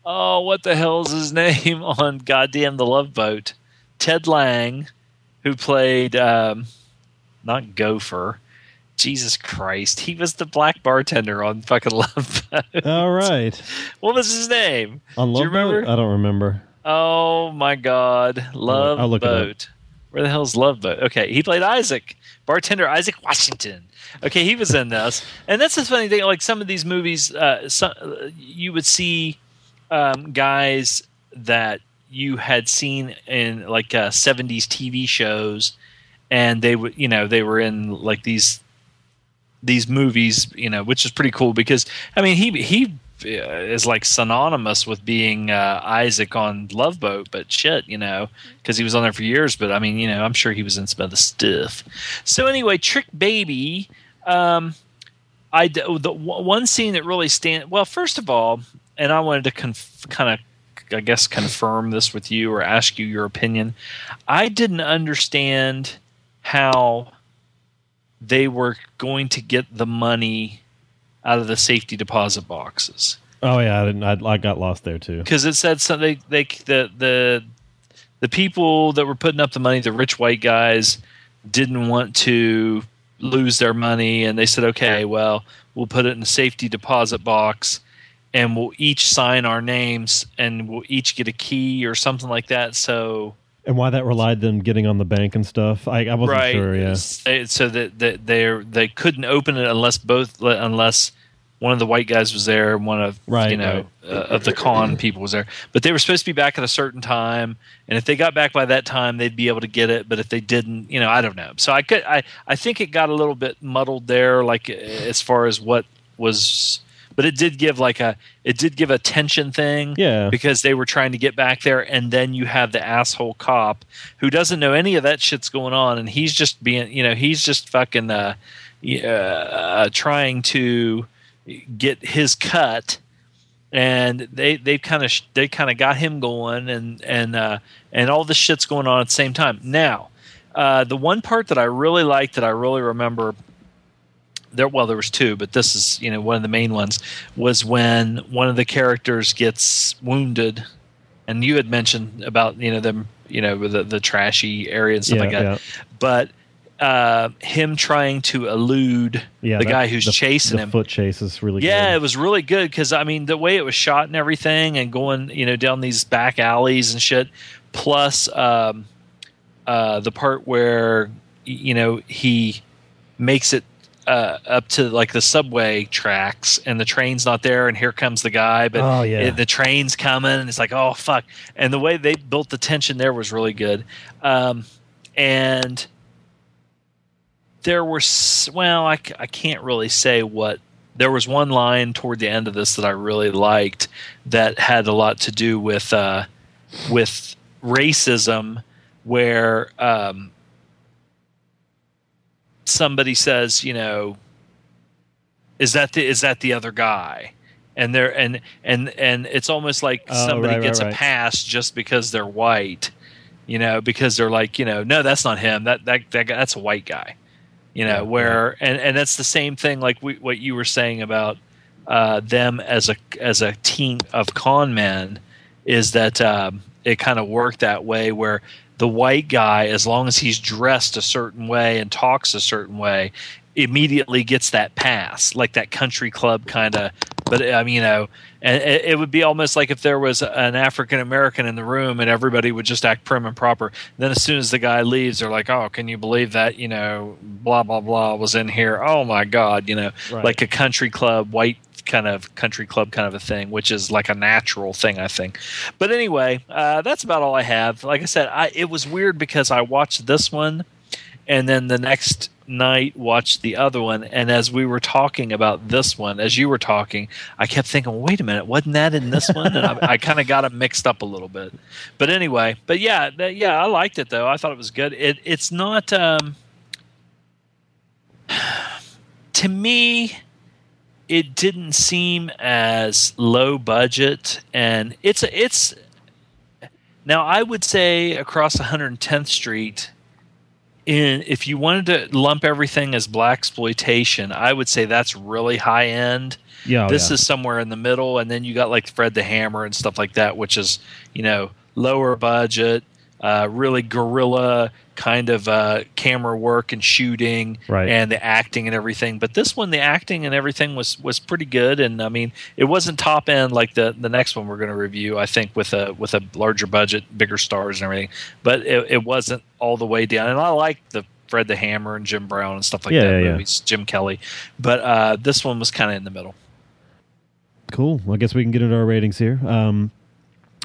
oh what the hell's his name (laughs) on goddamn the love boat ted lange who played um, not Gopher. Jesus Christ, he was the black bartender on fucking (laughs) Love Boat. All right. What was his name? On Love Boat? I don't remember. Oh my God, Love I'll look it up. Where the hell's Love Boat? Okay, he played Isaac, bartender Isaac Washington. Okay, he was in this, and that's the funny thing. Like some of these movies, uh, some, uh, you would see um, guys that you had seen in like uh, 70s TV shows, and they would, you know, they were in like these these movies, you know, which is pretty cool because I mean he he is like synonymous with being uh, Isaac on Love Boat, but shit, you know, because he was on there for years. But I mean, you know, I'm sure he was in some other stuff. So anyway, Trick Baby. Um, I the one scene that really stand well. First of all, and I wanted to conf- kind of I guess confirm this with you or ask you your opinion. I didn't understand how they were going to get the money out of the safety deposit boxes. Oh yeah, I didn't. I, I got lost there too. Because it said something. They the the the people that were putting up the money, the rich white guys, didn't want to lose their money, and they said, "Okay, well, we'll put it in a safety deposit box." and we'll each sign our names and we'll each get a key or something like that. So and why that relied them getting on the bank and stuff? I, I wasn't right. sure. Yeah, so that that they they couldn't open it unless both unless one of the white guys was there and one of right, you know right. uh, of the con people was there. But they were supposed to be back at a certain time, and if they got back by that time, they'd be able to get it. But if they didn't, you know, I don't know. So I could I I think it got a little bit muddled there, like as far as what was but it did give like a it did give a tension thing yeah. because they were trying to get back there and then you have the asshole cop who doesn't know any of that shit's going on and he's just being you know he's just fucking uh, uh trying to get his cut and they they kind of they kind of got him going and and uh and all this shit's going on at the same time. Now uh, the one part that I really liked that I really remember there well there was two but this is you know one of the main ones was when one of the characters gets wounded and you had mentioned about you know them you know the the trashy area and stuff yeah, like that yeah. but uh, him trying to elude yeah, the that, guy who's the, chasing the him. Foot chase is really yeah, good. it was really good because I mean the way it was shot and everything, and going you know down these back alleys and shit. Plus, um, uh, the part where you know he makes it uh, up to like the subway tracks and the train's not there and here comes the guy but oh, yeah. it, the train's coming and it's like oh fuck and the way they built the tension there was really good um, and there were well I, I can't really say what there was one line toward the end of this that I really liked that had a lot to do with uh, with racism where um, somebody says, you know, is that the is that the other guy? And they're and and and it's almost like oh, somebody right, gets right, a pass just because they're white, you know, because they're like, you know, no, that's not him. That that that guy, that's a white guy, you know. Yeah, where and and that's the same thing, like we, what you were saying about uh, them as a as a team of con men, is that um, it kind of worked that way where the white guy, as long as he's dressed a certain way and talks a certain way, immediately gets that pass, like that country club kind of. But I mean, you know, and it would be almost like if there was an African American in the room and everybody would just act prim and proper. Then as soon as the guy leaves, they're like, "Oh, can you believe that? You know, blah blah blah was in here. Oh my god, you know, right. like a country club white kind of country club kind of a thing, which is like a natural thing, I think. But anyway, uh, that's about all I have. Like I said, I, it was weird because I watched this one, and then the next night watched the other one. And as we were talking about this one, as you were talking, I kept thinking, wait a minute, wasn't that in this one? And I, I kind of got it mixed up a little bit. But anyway, but yeah, yeah, I liked it though. I thought it was good. It, it's not. Um, (sighs) to me, it didn't seem as low budget and it's it's now I would say across 110th Street in if you wanted to lump everything as blaxploitation, I would say that's really high end. Yeah, oh, this yeah. is somewhere in the middle, and then you got like Fred the Hammer and stuff like that, which is you know lower budget, uh, really guerrilla kind of uh, camera work and shooting right. and the acting and everything. But this one, the acting and everything was was pretty good. And I mean, it wasn't top end like the the next one we're going to review. I think with a with a larger budget, bigger stars and everything. But it, it wasn't all the way down. And I like the Fred the Hammer and Jim Brown and stuff like yeah, that yeah, movies. Jim Kelly, but uh, this one was kind of in the middle. Cool. Well, I guess we can get into our ratings here. Um,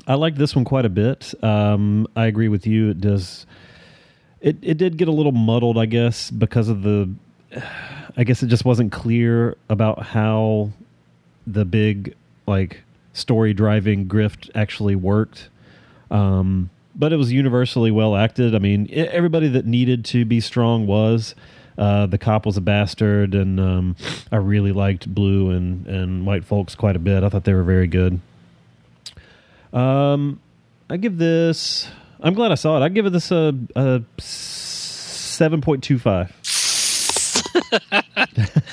I like this one quite a bit. Um, I agree with you. It does it it did get a little muddled, I guess, because of the. I guess it just wasn't clear about how the big like story driving grift actually worked. Um, but it was universally well acted. I mean, e- everybody that needed to be strong was. Uh, the cop was a bastard, and um, I really liked Blue and, and White Folks quite a bit. I thought they were very good. Um, I give this. I'm glad I saw it. I'd give it this a, a seven point two five. (laughs)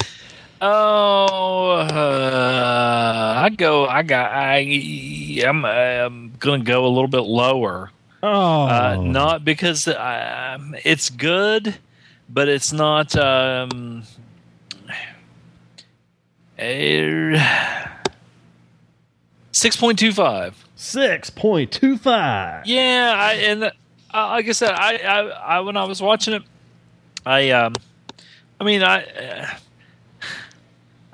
Oh, uh, I go. I got. I. I'm. I'm gonna go a little bit lower. Oh, Uh, not because um, it's good, but it's not. Um, (sighs) (sighs) Six point two five. Six point two five. Yeah, I, and uh, like I said, I, I, I when I was watching it, I, um, I mean, I, uh,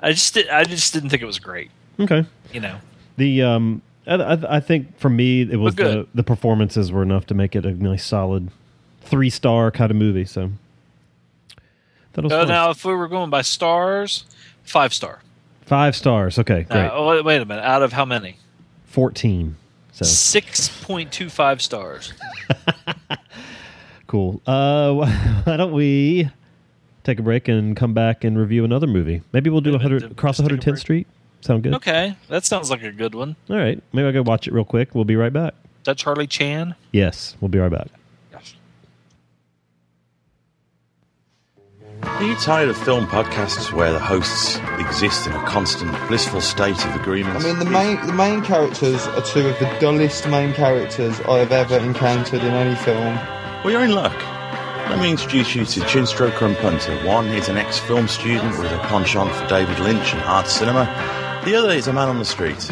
I just, did, I just didn't think it was great. Okay. You know, The um, I, I, I think for me it was the the performances were enough to make it a nice solid three star kind of movie. So that was uh, now if we were going by stars, five star. five stars. Okay, great. Uh, wait, wait a minute. Out of how many? Fourteen. So Six point two five stars. (laughs) cool. Uh, (laughs) why don't we take a break and come back and review another movie? Maybe we'll do Wait a 100 across 110th. Street. Sound good? Okay, that sounds like a good one. All right. Maybe I'll go watch it real quick. We'll be right back. Is that Charlie Chan? Yes, we'll be right back. Are you tired of film podcasts where the hosts exist in a constant blissful state of agreement? I mean, the main the main characters are two of the dullest main characters I have ever encountered in any film. Well, you're in luck. Let me introduce you to Chinstroker and Punter. One is an ex-film student with a penchant for David Lynch and art cinema. The other is a man on the street.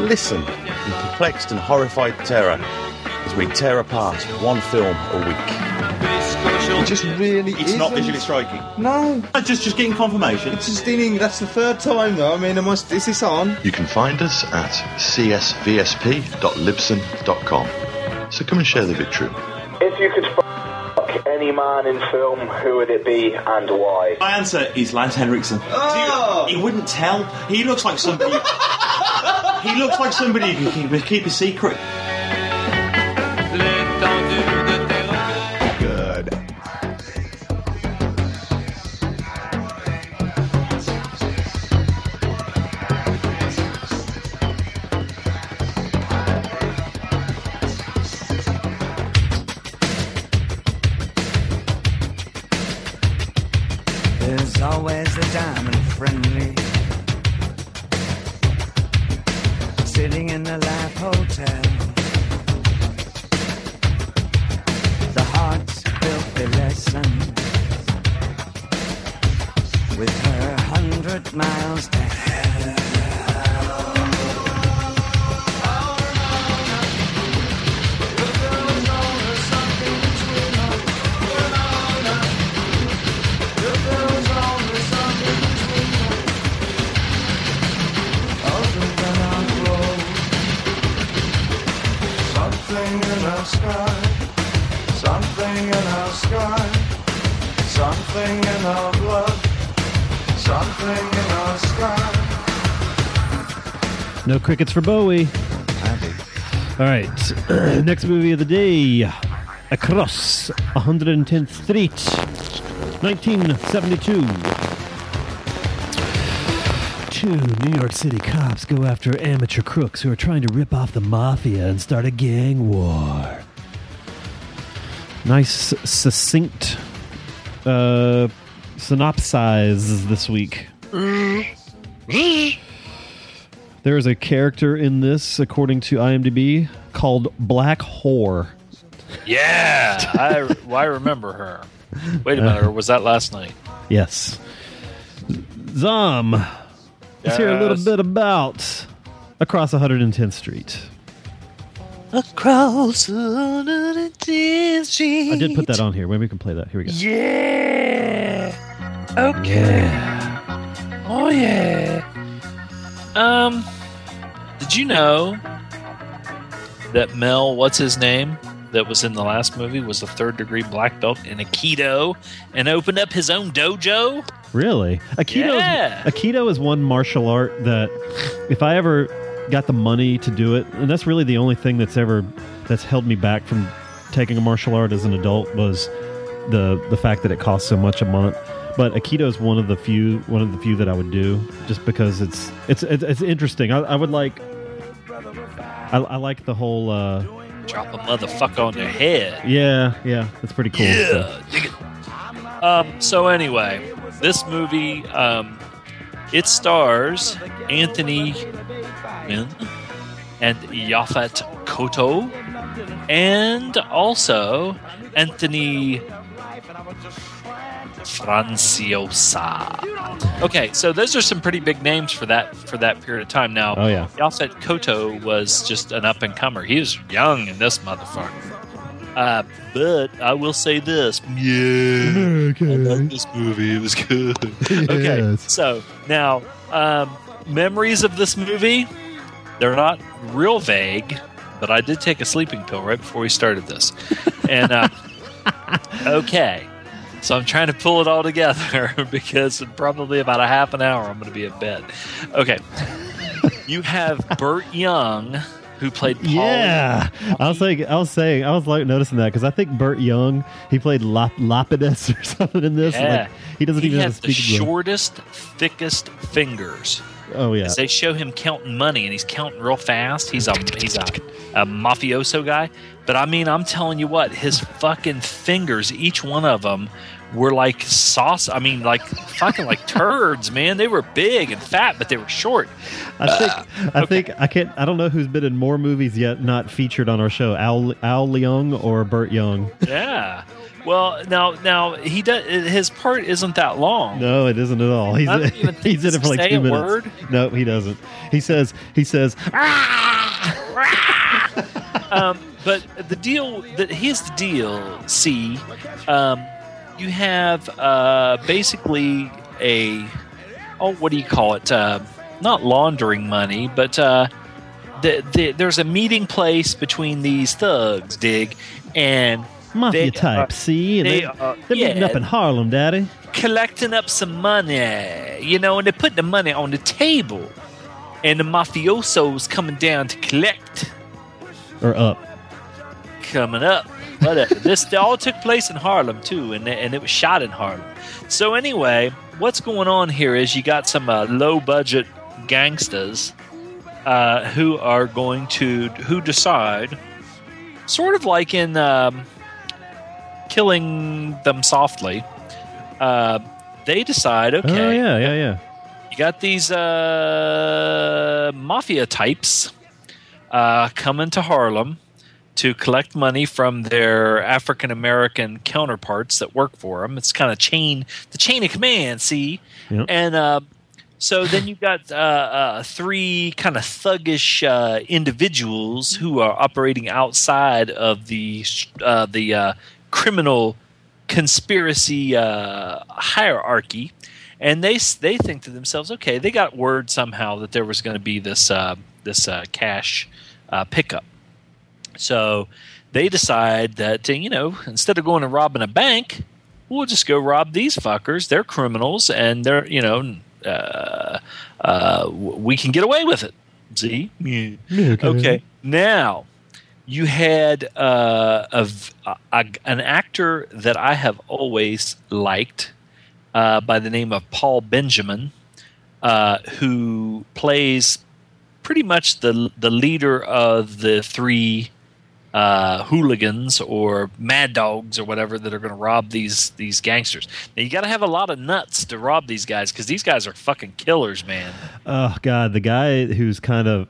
Listen in perplexed and horrified terror as we tear apart one film a week. It just really It's not isn't. visually striking. No, Just, just getting confirmation. it's just in. That's the third time though. I mean, am I, is this on? You can find us at csvsp.libsyn.com. So come and share the victory. If you could fuck any man in film, who would it be and why? My answer is Lance Henriksen. Oh! He wouldn't tell. He looks like somebody. (laughs) he looks like somebody who can keep, keep a secret. In our blood. Something in our sky. No crickets for Bowie. All right. (clears throat) Next movie of the day Across 110th Street, 1972. Two New York City cops go after amateur crooks who are trying to rip off the mafia and start a gang war. Nice, succinct uh, synopsize this week. There is a character in this, according to IMDb, called Black Whore. Yeah, I, well, I remember her. Wait a minute, or was that last night? Yes. Zom, let's hear a little Yes. bit about Across 110th Street. Across the Street. I did put that on here. Maybe we can play that. Here we go. Yeah. Okay. Oh yeah. Um, did you know that Mel, what's his name, that was in the last movie, was a third degree black belt in Aikido and opened up his own dojo? Really? Aikido Yeah. is, Aikido is one martial art that if I ever got the money to do it, and that's really the only thing that's ever that's held me back from taking a martial art as an adult was the the fact that it costs so much a month. But Aikido is one of the few one of the few that I would do just because it's it's it's, it's interesting. I, I would like I, I like the whole uh, Drop a motherfucker on their head. yeah yeah that's pretty cool. Yeah, dig. Um, so anyway, this movie um, it stars Anthony Quinn and Yaphet Kotto, and also Anthony Franciosa. Okay, so those are some pretty big names for that for that period of time. Now, Oh, yeah. Yaphet Kotto was just an up and comer. He was young in this motherfucker. Uh, but I will say this. Yeah. I like this movie. It was good. (laughs) okay. Yes. So now, um, memories of this movie, they're not real vague, but I did take a sleeping pill right before we started this. And, uh, (laughs) okay. So I'm trying to pull it all together (laughs) because in probably about a half an hour I'm going to be in bed. Okay. You have Burt Young, who played Paul. Yeah, I was saying, I was saying, I was like noticing that because I think Burt Young he played Lap- Lapidus (laughs) or something in this. Yeah. Like, he doesn't he even have the shortest, thickest fingers. Oh yeah, they show him counting money, and he's counting real fast. He's a he's a, a mafioso guy. But I mean, I'm telling you what, his fucking fingers, each one of them, were like sauce. I mean, like fucking like (laughs) turds, man. They were big and fat, but they were short. I think I think I can't. I don't know who's been in more movies yet not featured on our show. Al Al Leong or Burt Young. Yeah. Well, now now he does. His part isn't that long. No, it isn't at all. He's I don't even (laughs) he's in it for like say two a minutes. word. No, he doesn't. He says he says (laughs) um, but the deal that here's the deal. See, um, you have uh, basically a oh, what do you call it? Uh, not laundering money, but uh, the, the, there's a meeting place between these thugs, dig, and mafia they type. are- see, and they they, are- they're meeting yeah. up in Harlem, Daddy. collecting up some money, you know, and they put the money on the table, and the mafiosos coming down to collect. Or up. coming up. Whatever. this all took place in Harlem too, and and it was shot in Harlem. So anyway, what's going on here is you got some uh, low budget gangsters uh, who are going to who decide, sort of like in um, killing them softly. Uh, they decide, okay, Oh yeah, yeah, yeah. you got these uh, mafia types uh, coming to Harlem to collect money from their African American counterparts that work for them. It's kind of chain the chain of command, see, Yep. and uh, so then you've got uh, uh, three kind of thuggish uh, individuals who are operating outside of the uh, the uh, criminal conspiracy uh, hierarchy, and they they think to themselves, okay, they got word somehow that there was going to be this uh, this uh, cash uh, pickup, so they decide that uh, you know instead of going and robbing a bank, we'll just go rob these fuckers. They're criminals, and they're you know uh, uh, we can get away with it. See, okay. Now you had uh, a, a- an actor that I have always liked uh, by the name of Paul Benjamin, uh, who plays pretty much the the leader of the three uh, hooligans or mad dogs or whatever that are going to rob these these gangsters. Now you got to have a lot of nuts to rob these guys because these guys are fucking killers, man. Oh God, the guy who's kind of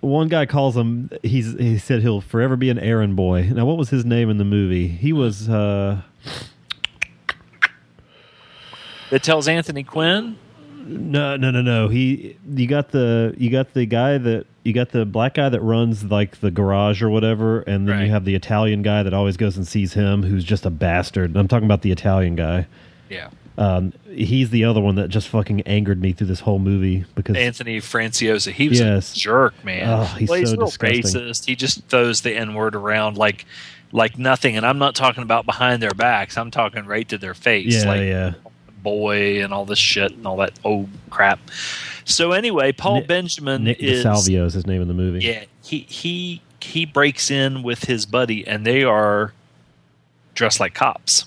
one guy calls him. He's he said he'll forever be an errand boy. Now, what was his name in the movie? He was. uh That tells Anthony Quinn. No, no, no, no. He you got the you got the guy that you got the black guy that runs like the garage or whatever, and then you have the Italian guy that always goes and sees him, who's just a bastard. I'm talking about the Italian guy. Yeah. Um, he's the other one that just fucking angered me through this whole movie because Anthony Franciosa. He was Yes. a jerk, man. Oh, he's well, so disgusting. racist. He just throws the N word around like like nothing. And I'm not talking about behind their backs. I'm talking right to their face. yeah, like yeah. Boy and all this shit and all that old crap. So anyway, Paul Nick- Benjamin Nick is D'Salvio is his name in the movie. yeah he he he breaks in with his buddy and they are dressed like cops.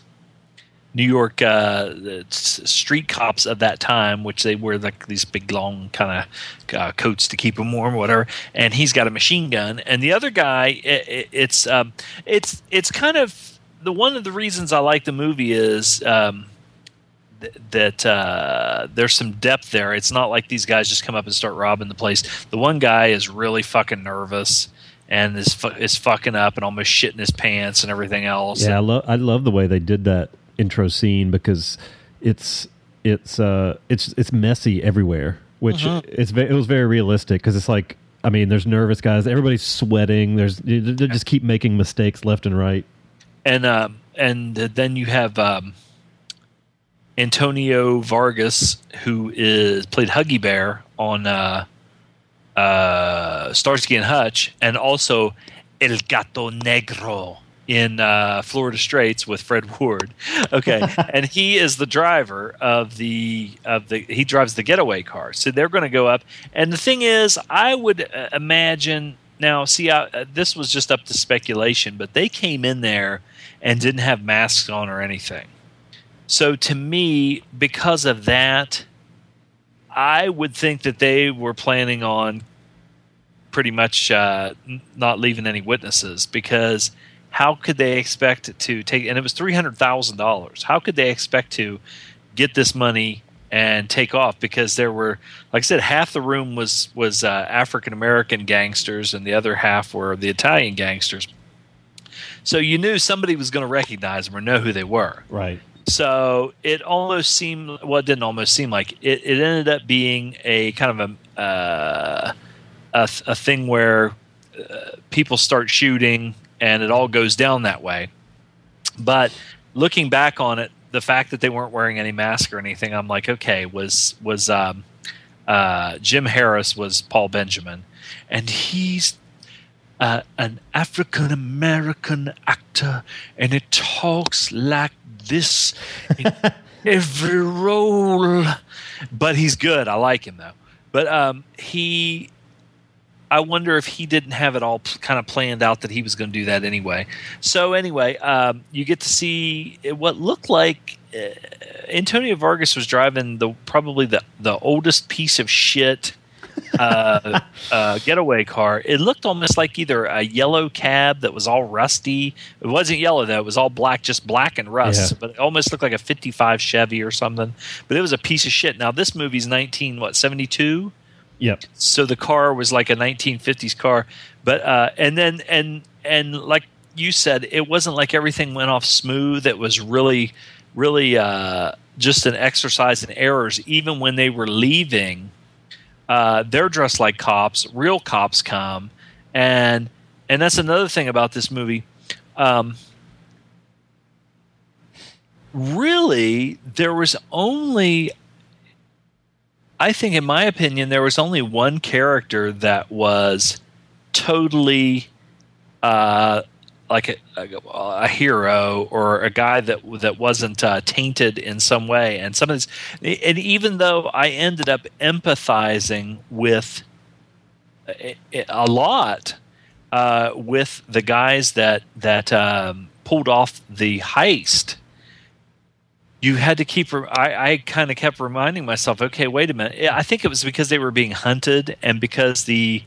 New York uh, street cops of that time, which they wear like these big long kind of uh, coats to keep them warm, whatever. And he's got a machine gun, and the other guy, i i it's um, it's it's kind of the one of the reasons I like the movie is um, that uh, there's some depth there. It's not like these guys just come up and start robbing the place. The one guy is really fucking nervous and is fu- is fucking up and almost shitting his pants and everything else. Yeah, I love I love the way they did that intro scene because it's it's uh it's it's messy everywhere, which Mhm. it's it was very realistic because it's like I mean, there's nervous guys, everybody's sweating, there's they they just keep making mistakes left and right. and um, and then you have um, Antonio Fargas, who is played Huggy Bear on uh, uh, Starsky and Hutch, and also El Gato Negro in uh, Florida Straits with Fred Ward. (laughs) Okay, (laughs) and he is the driver of the of the he drives the getaway car. So they're going to go up, and the thing is, I would uh, imagine now. See, I, uh, this was just up to speculation, but they came in there and didn't have masks on or anything. So to me, because of that, I would think that they were planning on pretty much uh, not leaving any witnesses because how could they expect to take and it was $300,000 how could they expect to get this money and take off? Because there were like I said half the room was was uh, African American gangsters and the other half were the Italian gangsters. So you knew somebody was going to recognize them or know who they were. Right. So it almost seemed well, it didn't almost seem like it. It ended up being a kind of a uh, a, a thing where uh, people start shooting and it all goes down that way. But looking back on it, the fact that they weren't wearing any mask or anything, I'm like, okay, was was um, uh, Jim Harris was Paul Benjamin, and he's uh, an African American actor, and it talks like this in (laughs) every role. But he's good. I like him though. But um, he, I wonder if he didn't have it all p- kind of planned out that he was going to do that anyway. So anyway, um, you get to see what looked like. Uh, Antonio Fargas was driving the probably the the oldest piece of shit uh, uh, getaway car. It looked almost like either a yellow cab that was all rusty. It wasn't yellow though; it was all black, just black and rust. Yeah. But it almost looked like a '55 Chevy or something. But it was a piece of shit. Now this movie's 19 what 72. Yep. So the car was like a 1950s car, but uh, and then and and like you said, it wasn't like everything went off smooth. It was really, really uh, just an exercise in errors. Even when they were leaving, uh, they're dressed like cops. Real cops come, and and that's another thing about this movie. Um, really, there was only I think, in my opinion, there was only one character that was totally uh, like a, a, a hero or a guy that that wasn't uh, tainted in some way. And some of this, and even though I ended up empathizing with a, a lot uh, with the guys that that um, pulled off the heist you had to keep i, I kind of kept reminding myself okay wait a minute i think it was because they were being hunted and because the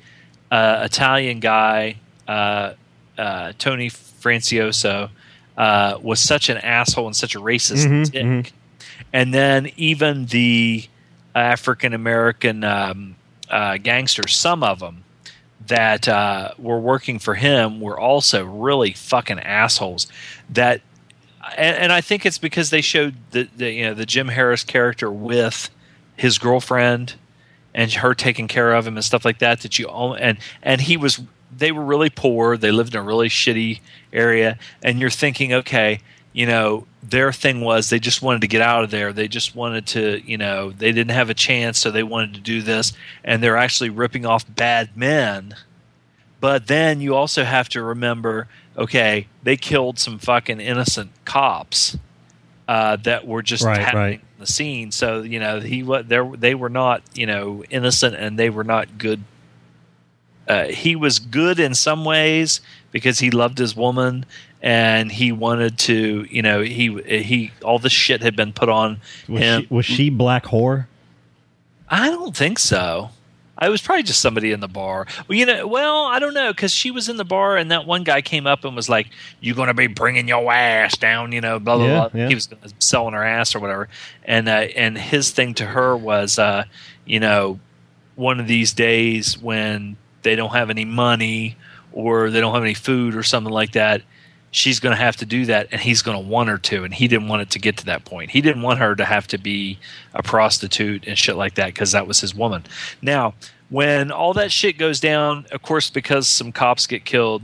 uh, italian guy uh, uh, tony franciosa uh, was such an asshole and such a racist Mhm, dick mhm. and then even the african american um, uh, gangsters some of them that uh, were working for him were also really fucking assholes that and, and I think it's because they showed the, the you know the Jim Harris character with his girlfriend and her taking care of him and stuff like that that you own and and he was they were really poor they lived in a really shitty area and you're thinking okay you know their thing was they just wanted to get out of there they just wanted to you know they didn't have a chance so they wanted to do this and they're actually ripping off bad men but then you also have to remember okay, they killed some fucking innocent cops. uh, that were just Right, happening right. in the scene. So you know he there they were not you know innocent and they were not good. Uh, he was good in some ways because he loved his woman and he wanted to you know he he all this shit had been put on Was him. she, was she black whore? I don't think so. I was probably just somebody in the bar. Well, you know, well, I don't know because she was in the bar and that one guy came up and was like, "You're going to be bringing your ass down," you know, blah blah Yeah, blah. yeah. He was selling her ass or whatever, and uh, and his thing to her was, uh, you know, one of these days when they don't have any money or they don't have any food or something like that, she's going to have to do that and he's going to want her to and he didn't want it to get to that point. He didn't want her to have to be a prostitute and shit like that because that was his woman. Now when all that shit goes down of course because some cops get killed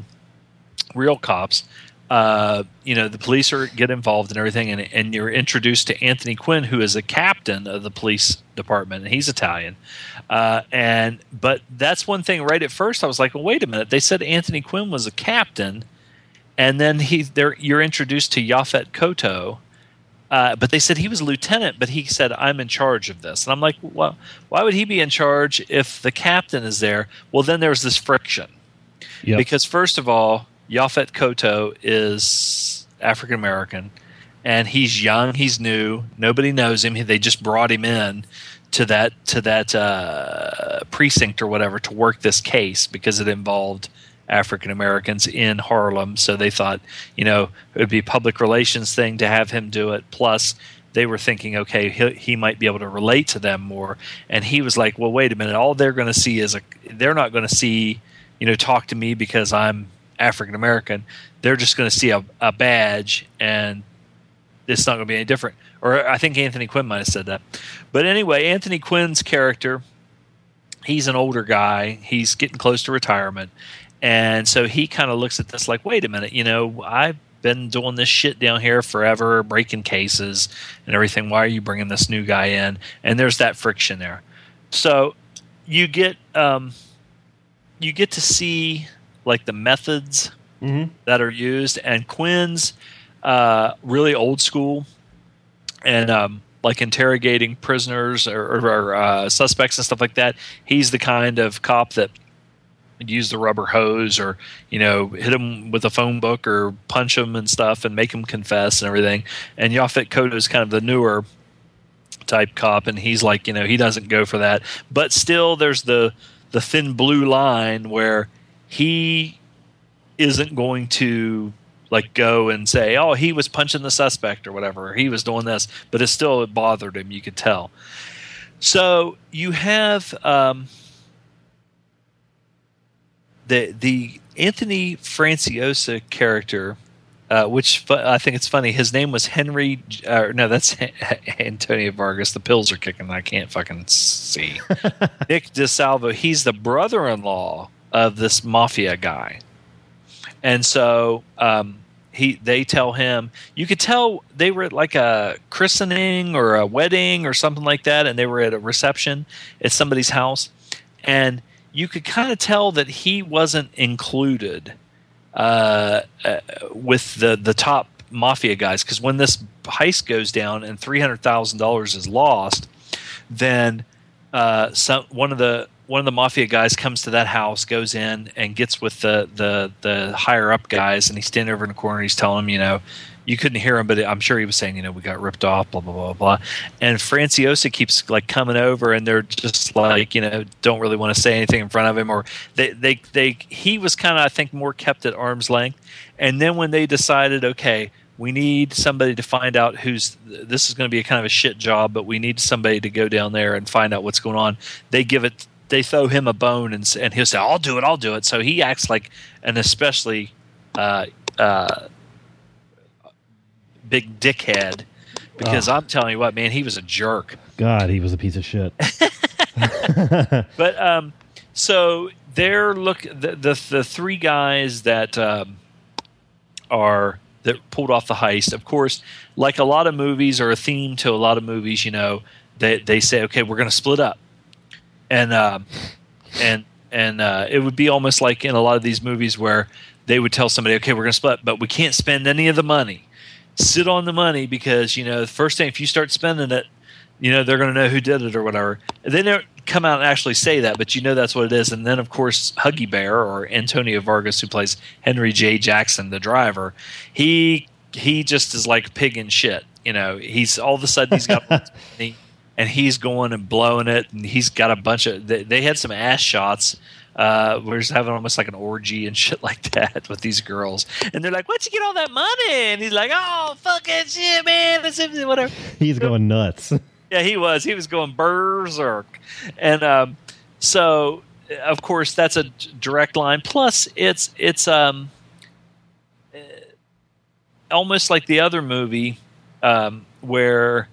real cops uh, you know the police are get involved and everything and, and you're introduced to anthony quinn who is a captain of the police department and he's italian uh, and but that's one thing right at first i was like well wait a minute they said anthony quinn was a captain and then he there you're introduced to Yaphet Kotto. Uh, but they said he was a lieutenant, but he said, I'm in charge of this. And I'm like, well, why would he be in charge if the captain is there? Well, then there's this friction. Yep. Because, first of all, Yaphet Kotto is African American and he's young, he's new, nobody knows him. They just brought him in to that to that uh, precinct or whatever to work this case because it involved African Americans in Harlem. So they thought, you know, it would be a public relations thing to have him do it. Plus, they were thinking, okay, he, he might be able to relate to them more. And he was like, well, wait a minute. All they're going to see is a, they're not going to see, you know, talk to me because I'm African American. They're just going to see a, a badge and it's not going to be any different. Or I think Anthony Quinn might have said that. But anyway, Anthony Quinn's character, he's an older guy. He's getting close to retirement. And so he kind of looks at this like, wait a minute, you know, I've been doing this shit down here forever, breaking cases and everything. Why are you bringing this new guy in? And there's that friction there. So you get um, you get to see like the methods that are used, and Quinn's uh, really old school, and um, like interrogating prisoners or, or, uh, suspects and stuff like that. He's the kind of cop that would use the rubber hose or you know hit them with a phone book or punch them and stuff and make them confess and everything. And Yaphet Kotto is kind of the newer type cop, and he's like you know he doesn't go for that, but still there's the the thin blue line where he isn't going to like go and say, "Oh, he was punching the suspect or whatever, or he was doing this," but it still bothered him. You could tell. So you have um, the the Anthony Franciosa character, uh, which fu- I think it's funny. His name was Henry. Uh, no, that's (laughs) Antonio Fargas. The pills are kicking. I can't fucking see. (laughs) Nick D'Salvio. He's the brother-in-law of this mafia guy, and so um, he they tell him. You could tell they were at like a christening or a wedding or something like that, and they were at a reception at somebody's house, and you could kind of tell that he wasn't included uh, uh, with the the top mafia guys because when this heist goes down and three hundred thousand dollars is lost, then uh, some one of the one of the mafia guys comes to that house, goes in and gets with the the the higher up guys, and he's standing over in the corner. He's telling them, you know, you couldn't hear him, but I'm sure he was saying, you know, we got ripped off, blah blah blah blah. And Franciosa keeps like coming over, and they're just like, you know, don't really want to say anything in front of him, or they they they he was kind of I think more kept at arm's length. And then when they decided, okay, we need somebody to find out who's this is going to be a kind of a shit job, but we need somebody to go down there and find out what's going on. They give it, they throw him a bone, and and he'll say, "I'll do it, I'll do it." So he acts like an especially uh, uh, big dickhead because I'm telling you what, man, he was a jerk. God, he was a piece of shit. (laughs) (laughs) But um, so they're look the the, the three guys that um, are that pulled off the heist. Of course, like a lot of movies or a theme to a lot of movies, you know, they they say, okay, we're going to split up, and um, and and uh, it would be almost like in a lot of these movies where they would tell somebody, okay, we're going to split, but we can't spend any of the money. sit on the money because you know the first thing if you start spending it, you know they're going to know who did it or whatever. They never come out and actually say that, but you know that's what it is. And then of course Huggy Bear or Antonio Fargas, who plays Henry J. Jackson, the driver, he he just is like pig in shit. You know, he's all of a sudden he's got (laughs) money and he's going and blowing it, and he's got a bunch of. They, they had some ass shots. Uh, we're just having almost like an orgy and (laughs) shit like that with these girls, and they're like, "Where'd you get all that money?" And he's like, "Oh, fucking shit, man, this is whatever." He's going nuts. (laughs) Yeah, he was. He was going berserk, and um, so of course that's a direct line. Plus, it's it's um, uh, almost like the other movie um, where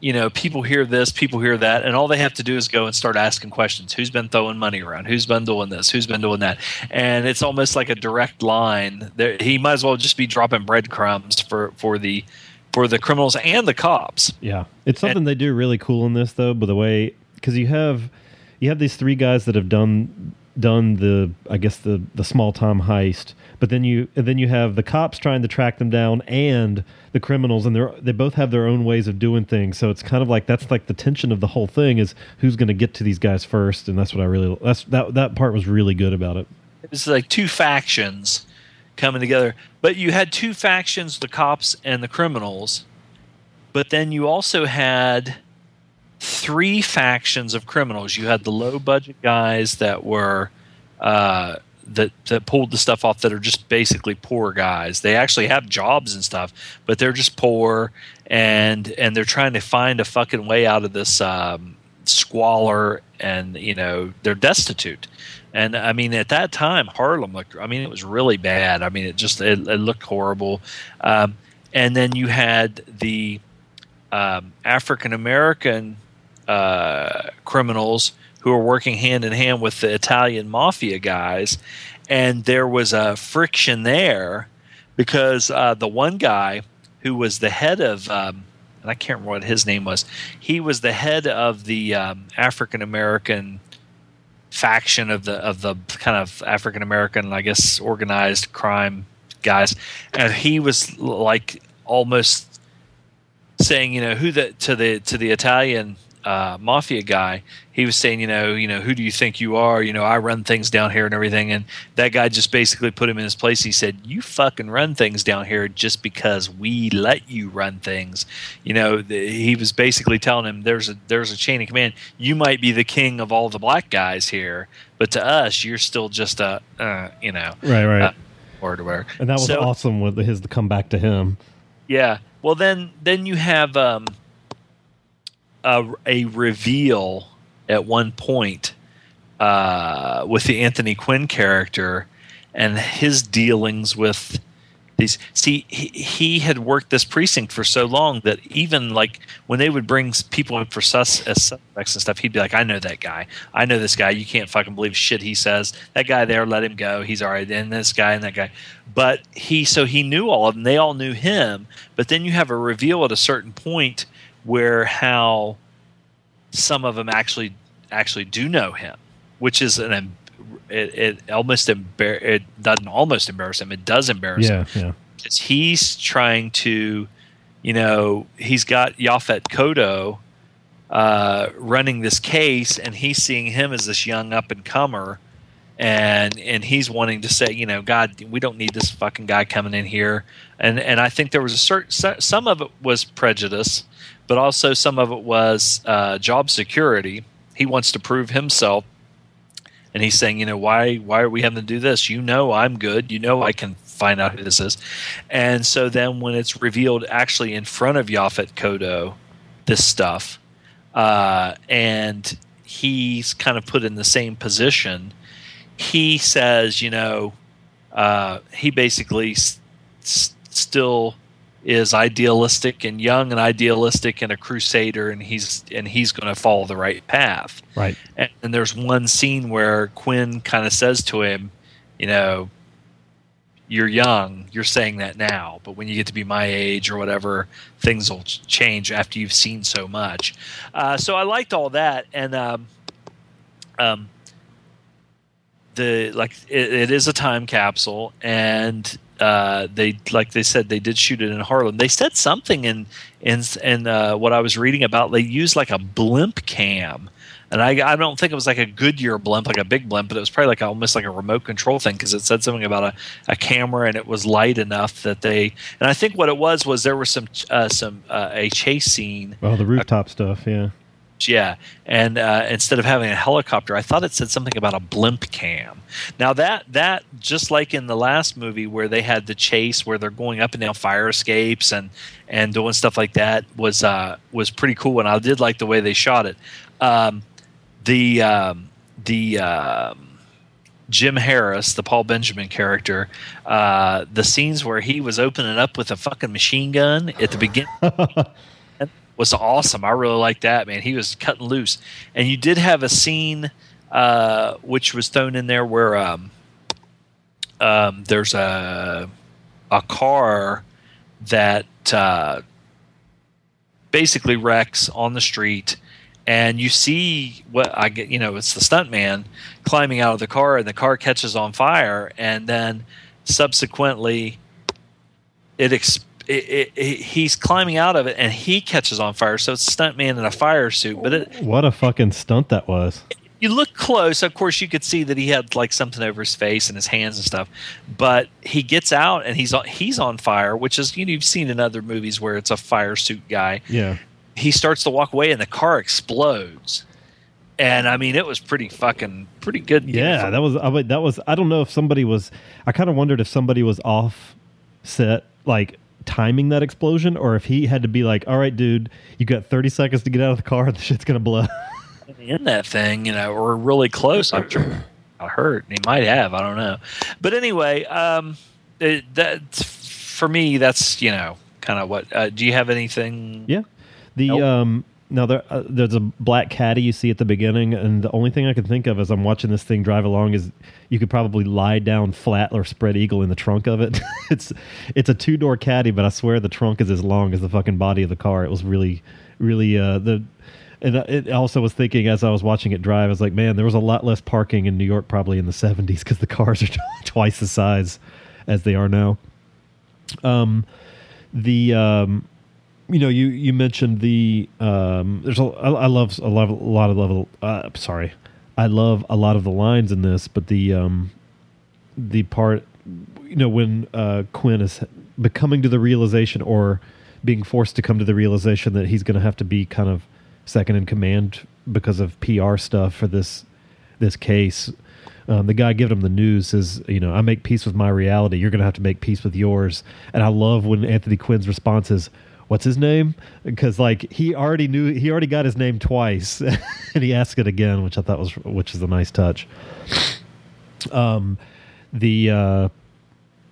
you know people hear this, people hear that, and all they have to do is go and start asking questions. Who's been throwing money around? Who's been doing this? Who's been doing that? And it's almost like a direct line. There, he might as well just be dropping breadcrumbs for for the for the criminals and the cops. Yeah, it's something they do really cool in this though. By the way, because you have you have these three guys that have done done the I guess the the small time heist, but then you then you have the cops trying to track them down and the criminals, and they're they both have their own ways of doing things. So it's kind of like that's like the tension of the whole thing is who's going to get to these guys first, and that's what I really that's that that part was really good about it. It's like two factions coming together. But you had two factions, the cops and the criminals. But then you also had three factions of criminals. You had the low budget guys that were uh, that that pulled the stuff off that are just basically poor guys. They actually have jobs and stuff, but they're just poor and and they're trying to find a fucking way out of this um, squalor and you know they're destitute. And I mean, at that time, Harlem looked. I mean, it was really bad. I mean, it just it, it looked horrible. Um, and then you had the um, African American uh, criminals who were working hand in hand with the Italian mafia guys, and there was a friction there because uh, the one guy who was the head of um, and I can't remember what his name was. He was the head of the um, African American faction of the of the kind of African American, I guess, organized crime guys, and he was like almost saying, you know, who the to the to the Italian uh, mafia guy. He was saying, you know, you know, who do you think you are? You know, I run things down here and everything. And that guy just basically put him in his place. He said, "You fucking run things down here just because we let you run things." You know, the, he was basically telling him, "There's a there's a chain of command. You might be the king of all the black guys here, but to us, you're still just a, uh, you know, Right, right. uh, or whatever." And that was So- awesome with his to come back to him. yeah. Well, then then you have um, a, a reveal at one point uh, with the Anthony Quinn character and his dealings with these. See, he, he had worked this precinct for so long that even like when they would bring people in for sus as suspects and stuff, he'd be like, "I know that guy. I know this guy. You can't fucking believe shit he says. That guy there, let him go. He's all right. And this guy and that guy." But he, so he knew all of them. They all knew him. But then you have a reveal at a certain point where how some of them actually actually do know him, which is an it, it almost embar- it doesn't almost embarrass him. It does embarrass him Yeah, yeah. because he's trying to, you know, he's got Yaphet Kotto uh, running this case, and he's seeing him as this young up and comer, and and he's wanting to say, you know, God, we don't need this fucking guy coming in here, and and I think there was a certain some of it was prejudice, but also some of it was uh, job security. He wants to prove himself and he's saying, you know, why why are we having to do this? You know, I'm good. You know, I can find out who this is. And so then when it's revealed actually in front of Yaphet Kotto, this stuff, uh, and he's kind of put in the same position. He says, you know, uh, he basically s- s- still is idealistic and young and idealistic and a crusader and he's and he's going to follow the right path Right. and, and there's one scene where Quinn kind of says to him, you know, you're young, you're saying that now, but when you get to be my age or whatever, things will change after you've seen so much. Uh, so I liked all that, and um, um, the like it, it is a time capsule, and uh, they like they said they did shoot it in Harlem. They said something in in in uh, what I was reading about. They used like a blimp cam, and I I don't think it was like a Goodyear blimp, like a big blimp, but it was probably like almost like a remote control thing because it said something about a, a camera and it was light enough that they. And I think what it was was there was some uh, some uh, a chase scene Oh, the rooftop stuff. Yeah. Yeah, and uh, instead of having a helicopter, I thought it said something about a blimp cam. Now that that just like in the last movie where they had the chase where they're going up and down fire escapes and and doing stuff like that was uh, was pretty cool, and I did like the way they shot it. Um, the um, the um, Jim Harris, the Paul Benjamin character, uh, the scenes where he was opening up with a fucking machine gun at the beginning (laughs) was awesome. I really liked that, man. He was cutting loose. And you did have a scene uh, which was thrown in there where um, um, there's a a car that uh, basically wrecks on the street, and you see what I get. You know, it's the stuntman climbing out of the car, and the car catches on fire, and then subsequently it. Exp- it, he's climbing out of it and he catches on fire. So it's a stuntman in a fire suit. But it, What a fucking stunt that was. you look close, of course, you could see that he had like something over his face and his hands and stuff. But he gets out and he's on, he's on fire, which is you know you've seen in other movies where it's a fire suit guy. Yeah. He starts to walk away and the car explodes. And I mean, it was pretty fucking pretty good. Yeah, that was. I mean, that was. I don't know if somebody was. I kind of wondered if somebody was off set, like timing that explosion, or if he had to be like, "All right, dude, you got thirty seconds to get out of the car, and (laughs) the shit's gonna blow." (laughs) in that thing, you know, or really close. I'm sure I hurt. He might have. I don't know. But anyway, um, it, that for me, that's you know, kind of what. Uh, do you have anything? Yeah. The um now there uh, there's a black caddy you see at the beginning, and the only thing I can think of as I'm watching this thing drive along is you could probably lie down flat or spread eagle in the trunk of it. (laughs) it's it's a two door caddy, but I swear the trunk is as long as the fucking body of the car. It was really really uh the. And it also was thinking as I was watching it drive, I was like, man, there was a lot less parking in New York probably in the (laughs) 70s because the cars are (laughs) twice the size as they are now. Um, the um, you know, you you mentioned the um, there's a I, I love a lot of, a lot of level. Uh, sorry, I love a lot of the lines in this, but the um, the part you know when uh, Quinn is becoming to the realization or being forced to come to the realization that he's going to have to be kind of second in command because of PR stuff for this this case. Um, the guy giving him the news says, "You know, I make peace with my reality. You're going to have to make peace with yours." And I love when Anthony Quinn's response is, "What's his name?" Because like he already knew, he already got his name twice, (laughs) and he asked it again, which I thought was, which is a nice touch. Um, the uh,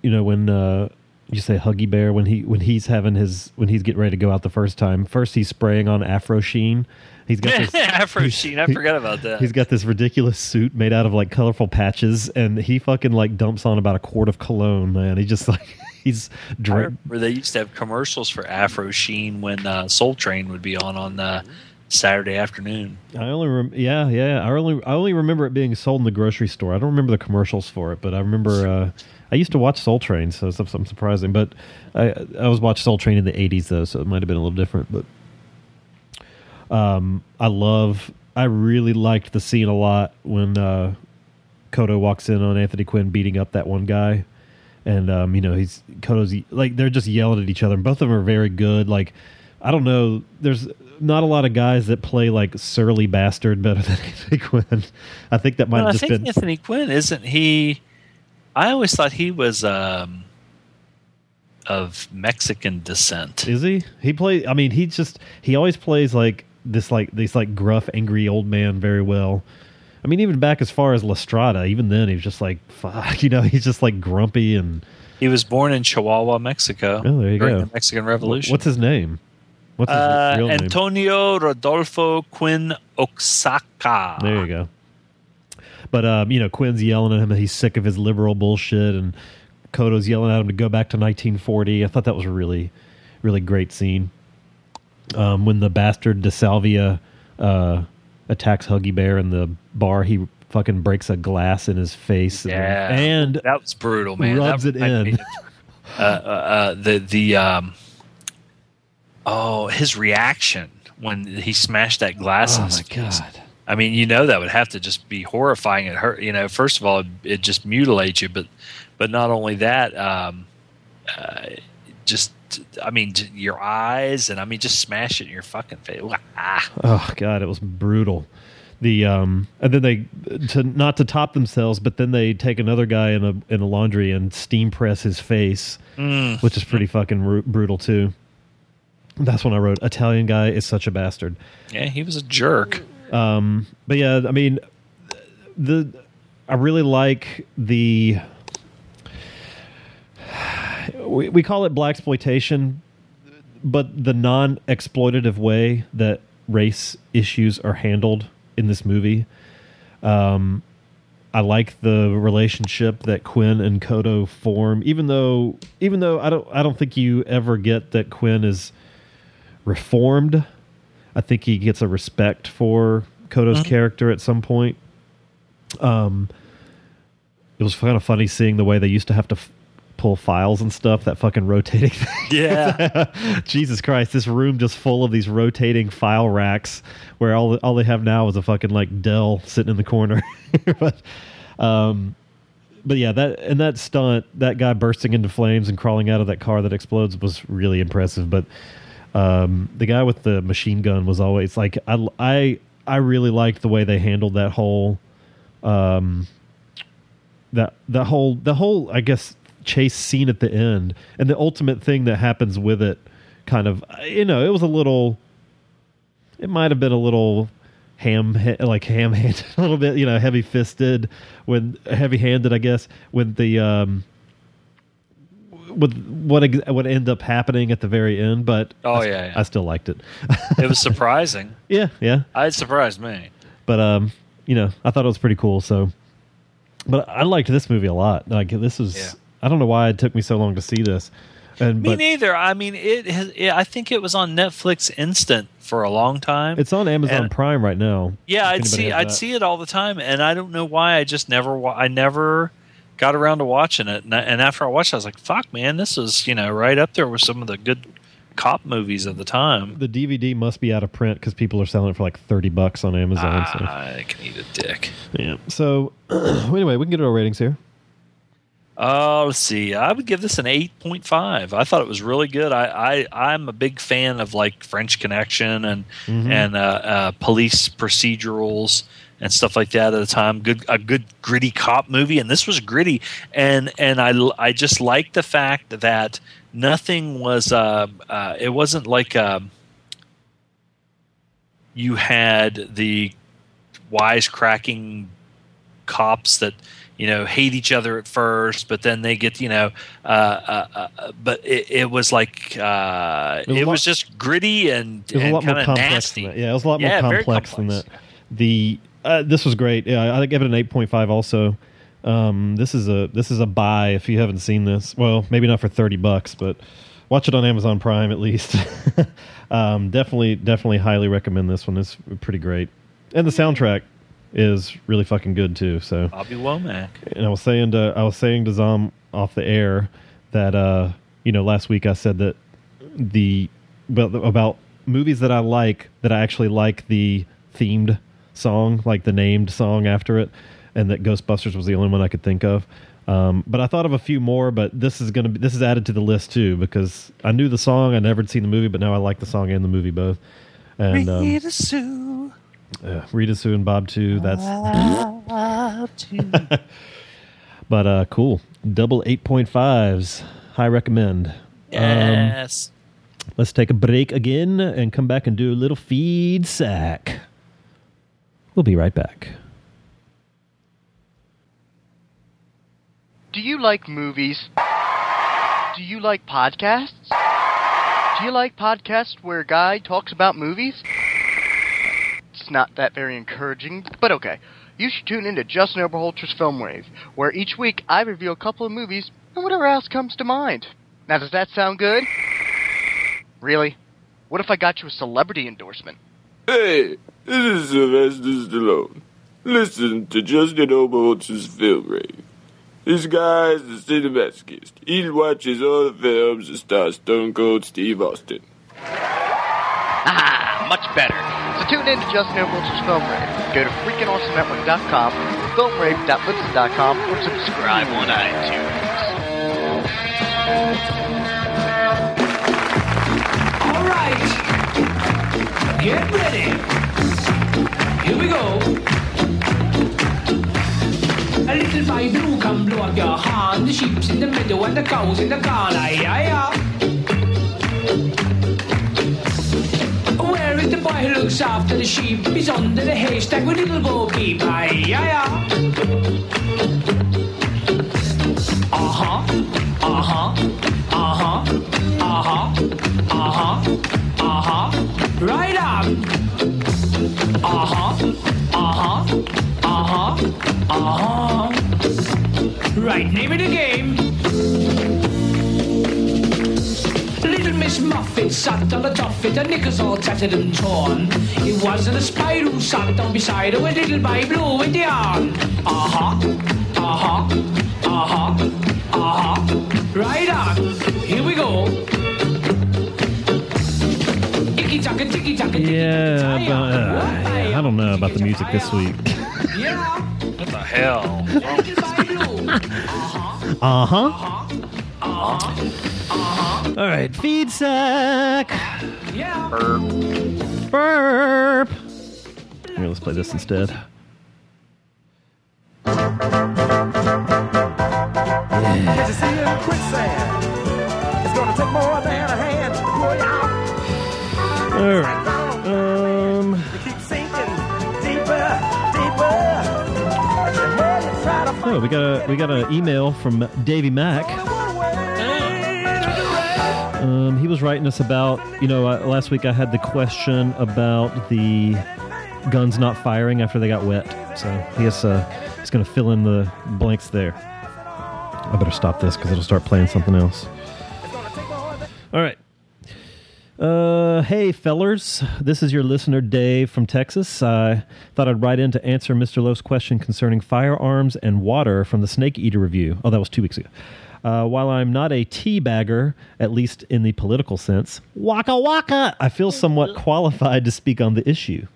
you know when uh, you say Huggy Bear when he when he's having his when he's getting ready to go out the first time. First he's spraying on Afro Sheen. He's got this (laughs) Afro Sheen. I forgot about that. He's got this ridiculous suit made out of like colorful patches, and he fucking like dumps on about a quart of cologne. Man, he just like (laughs) he's I drink. they used to have commercials for Afro Sheen when uh, Soul Train would be on on uh, Saturday afternoon. I only rem- yeah yeah I only I only remember it being sold in the grocery store. I don't remember the commercials for it, but I remember uh, I used to watch Soul Train, so it's something surprising. But I I was watching Soul Train in the '80s though, so it might have been a little different. But um, I love I really liked the scene a lot when uh, Kotto walks in on Anthony Quinn beating up that one guy. And um, you know he's Kotto's like they're just yelling at each other. And both of them are very good. Like I don't know, there's not a lot of guys that play like surly bastard better (laughs) than Anthony Quinn. I think that might Well, I have just think been Anthony Quinn isn't he? I always thought he was um, of Mexican descent. Is he? He play. I mean, he just he always plays like this, like this, like gruff, angry old man very well. I mean, even back as far as La Strada, even then he was just like fuck. (laughs) You know, he's just like grumpy and. He was born in Chihuahua, Mexico. Oh, there you during go. The Mexican Revolution. What's his name? What's his uh, real name? Antonio Rodolfo Quinn Oaxaca. There you go. But um, you know, Quinn's yelling at him that he's sick of his liberal bullshit, and Kotto's yelling at him to go back to 1940. I thought that was a really, really great scene. Um, when the bastard D'Salvio uh, attacks Huggy Bear in the bar, he fucking breaks a glass in his face. and- Yeah, and, that was brutal, man. rubs That it reminded in. me uh, uh, the the um, oh his reaction when he smashed that glass. Oh my face. god. I mean, you know that would have to just be horrifying. It hurt. You know, first of all, it, it just mutilates you, but but not only that, um, uh, just I mean, your eyes, and I mean, just smash it in your fucking face. Ah. Oh god, it was brutal. The um and then they to not to top themselves, but then they take another guy in a in a laundry and steam press his face, Mm. which is pretty fucking ru- brutal too. That's when I wrote Italian guy is such a bastard. Yeah, he was a jerk. Um, but yeah, I mean, the I really like the we we call it blaxploitation, but the non exploitative way that race issues are handled in this movie. Um, I like the relationship that Quinn and Kotto form, even though even though I don't I don't think you ever get that Quinn is reformed. I think he gets a respect for Kotto's character at some point. Um, it was kind of funny seeing the way they used to have to f- pull files and stuff. That fucking rotating (laughs) thing. Yeah. (laughs) Jesus Christ! This room just full of these rotating file racks, where all all they have now is a fucking like Dell sitting in the corner. (laughs) but, um, but yeah, that and that stunt, that guy bursting into flames and crawling out of that car that explodes was really impressive. But um, the guy with the machine gun was always like I I I really liked the way they handled that whole um that the whole the whole I guess chase scene at the end and the ultimate thing that happens with it kind of you know it was a little it might have been a little ham like ham handed (laughs) a little bit you know heavy fisted when heavy handed I guess when the um with what ex- what ended up happening at the very end but Oh, I, yeah, yeah. I still liked it it was (laughs) surprising. yeah yeah It surprised me. but um, you know, I thought it was pretty cool. So, but I liked this movie a lot. Like this was, Yeah. I don't know why it took me so long to see this. And Me but neither. I mean, it, has, it. I think it was on Netflix Instant for a long time. it's on Amazon And- Prime right now. Yeah, I'd see I'd see it all the time, and I don't know why. I just never I never got around to watching it, and, I- and after I watched, it, I was like, "Fuck, man, this is you know right up there with some of the good cop movies of the time." The DVD must be out of print because people are selling it for like thirty bucks on Amazon. so. Ah, I can eat a dick. Yeah. So (clears throat) anyway, we can get our ratings here. Oh, let's see. I would give this an eight point five. I thought it was really good. I, I I'm a big fan of like French Connection and Mhm. and uh, uh, police procedurals and stuff like that at the time. Good a good gritty cop movie, and this was gritty. And and I I just like the fact that nothing was uh, uh it wasn't like um you had the wisecracking cops that you know hate each other at first, but then they get you know. Uh, uh, uh, but it, it was like uh, It was it a was, just gritty and, It was a and lot more kind of complex nasty. than that. Yeah, it was a lot Yeah, more very complex, than that. The uh, this was great. Yeah, I give it an eight point five. Also, um, this is a this is a buy if you haven't seen this. Well, maybe not for thirty bucks, but watch it on Amazon Prime at least. (laughs) um, definitely, definitely, highly recommend this one. It's pretty great, and the soundtrack is really fucking good too. So Bobby Womack. and I was saying to I was saying to Zom off the air that uh, you know last week I said that the about, about movies that I like that I actually like the themed song, like the named song after it, and that Ghostbusters was the only one I could think of. Um, but I thought of a few more, but this is gonna be this is added to the list too because I knew the song, I never had seen the movie, but now I like the song and the movie both. And um, Rita Sue. Uh, Rita Sue and Bob too. That's Bob too. (laughs) But uh cool. Double 8.5s. High recommend. Um, Yes. let's take a break again and come back and do a little feed sack. We'll be right back. Do you like movies? Do you like podcasts? Do you like podcasts where a guy talks about movies? It's not that very encouraging, but okay. You should tune in to Justin Oberholtzer's Film Rave, where each week I review a couple of movies and whatever else comes to mind. Now, does that sound good? Really? What if I got you a celebrity endorsement? Hey, this is Sylvester Stallone. Listen to Justin Oberholtz's Film Rave. This guy's a cinemasochist. He watches all the films and star Stone Cold Steve Austin. Ah, much better. Tune in to Justin and Wilson's Film Rave. Go to freakingawesomenetwork.com, filmrave.libsyn.com, or subscribe on iTunes. All right. Get ready. Here we go. A little baby who can blow up your hand. The sheep's in the meadow and the cows in the corner. Yeah, yeah. Is the boy who looks after the sheep? He's under the haystack with little Bo Peep. Aye, yeah, yeah. Uh-huh. Uh-huh. Uh-huh. Uh-huh. Uh-huh. Uh-huh. Right on. Uh-huh. Uh-huh. Uh-huh. Uh-huh. Right, name of the game. Little Miss Muffet sat on the tuffet, her knickers all tattered and torn. It wasn't a spider who sat down beside her with little baby blue with the arm. Uh-huh. Uh-huh. Uh-huh. Uh-huh. Right on. Here we go. Icky taka ticky taka Yeah, but uh, I don't know about the music this week. What the hell? uh huh. Uh huh. Uh huh. All right, feed sack. Yeah. Burp. Here, let's play this instead. Can't you see it? Quicksand. It's gonna take more than a hand to pull you out. All right. Um. Keep sinking deeper, deeper. The more you try to Oh, we got a we got an email from Davy Mack. Was writing us about you know uh, last week I had the question about the guns not firing after they got wet, so he has uh, he's going to fill in the blanks there. I better stop this because it'll start playing something else. All right. Uh, hey, fellers. This is your listener, Dave from Texas. I thought I'd write in to answer Mr. Lowe's question concerning firearms and water from the Snake Eater review. Oh, that was two weeks ago. Uh, while I'm not a tea bagger, at least in the political sense, waka waka, I feel somewhat qualified to speak on the issue.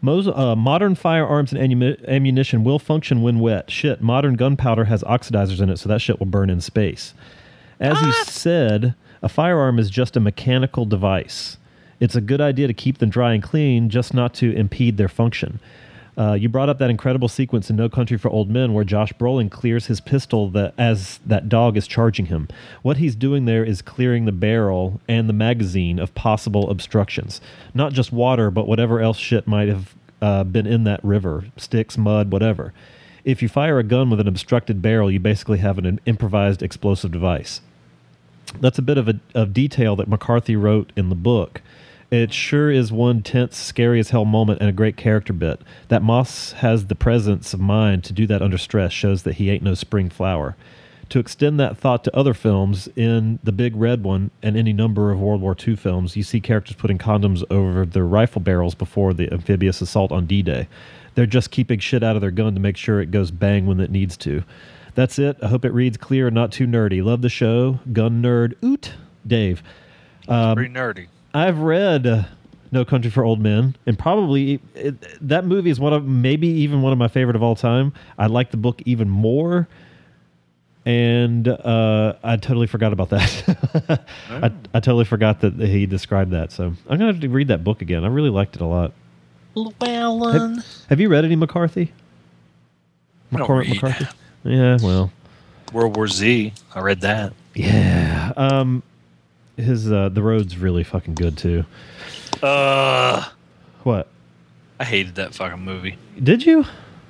Mos- uh, modern firearms and ammunition will function when wet. Shit, modern gunpowder has oxidizers in it, so that shit will burn in space. As you said, a firearm is just a mechanical device. It's a good idea to keep them dry and clean, just not to impede their function. Uh, you brought up that incredible sequence in No Country for Old Men where Josh Brolin clears his pistol that, as that dog is charging him. What he's doing there is clearing the barrel and the magazine of possible obstructions. Not just water, but whatever else shit might have uh, been in that river sticks, mud, whatever. If you fire a gun with an obstructed barrel, you basically have an improvised explosive device that's a bit of a of detail that McCarthy wrote in the book. It sure is one tense, scary as hell moment and a great character bit. That Moss has the presence of mind to do that under stress shows that he ain't no spring flower. To extend that thought to other films, in The Big Red One and any number of World War II films, you see characters putting condoms over their rifle barrels before the amphibious assault on D Day. They're just keeping shit out of their gun to make sure it goes bang when it needs to. That's it. I hope it reads clear and not too nerdy. Love the show. Gun nerd. Oot. Dave. Um, Pretty nerdy. I've read uh, No Country for Old Men, and probably it, that movie is one of maybe even one of my favorite of all time. I like the book even more, and uh, I totally forgot about that. (laughs) I, I totally forgot that he described that. So I'm gonna have to read that book again. I really liked it a lot. Llewellyn. Have, have you read any McCarthy? I don't McCor- read. McCarthy. Yeah, well, World War Z. I read that. yeah. Um, his uh, the road's really fucking good too. Uh, What I hated that fucking movie. did you?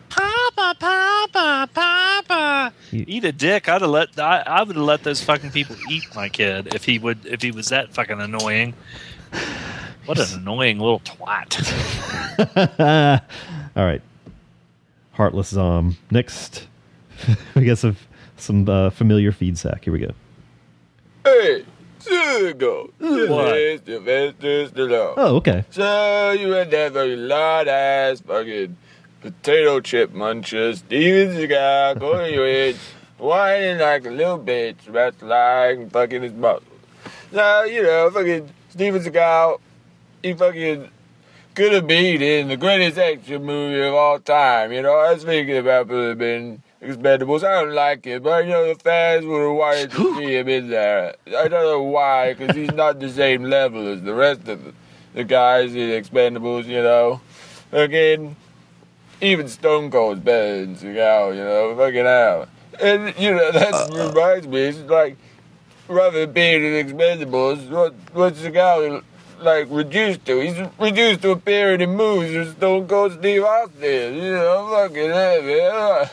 Papa, Papa, Papa. Eat a dick. I'd have let. I, I would have let those fucking people eat my kid if he would. If he was that fucking annoying. What an annoying little twat. (laughs) All right. Heartless Zom. Next, (laughs) we got some some uh, familiar feed sack. Here we go. Hey, Sugo. This is Sylvester Stallone. Oh, okay. So you had that fucking lot ass fucking potato chip muncher, Steven Seagal, going with whining like a little bitch about lying fucking his muscles. Now, you know, fucking Steven Seagal, he fucking could have been in the greatest action movie of all time. You know, I was thinking about it been Expendables. I don't like it, but you know the fans would have wanted to see him in there. I don't know why, because he's not the same level as the rest of the, the guys in Expendables. You know, again, even Stone Cold's better than Seagal. You know, fucking hell. And you know that uh, uh. reminds me. It's like rather than being in Expendables, what what's Seagal like reduced to? He's reduced to appearing in movies with Stone Cold Steve Austin. You know, fucking hell, man.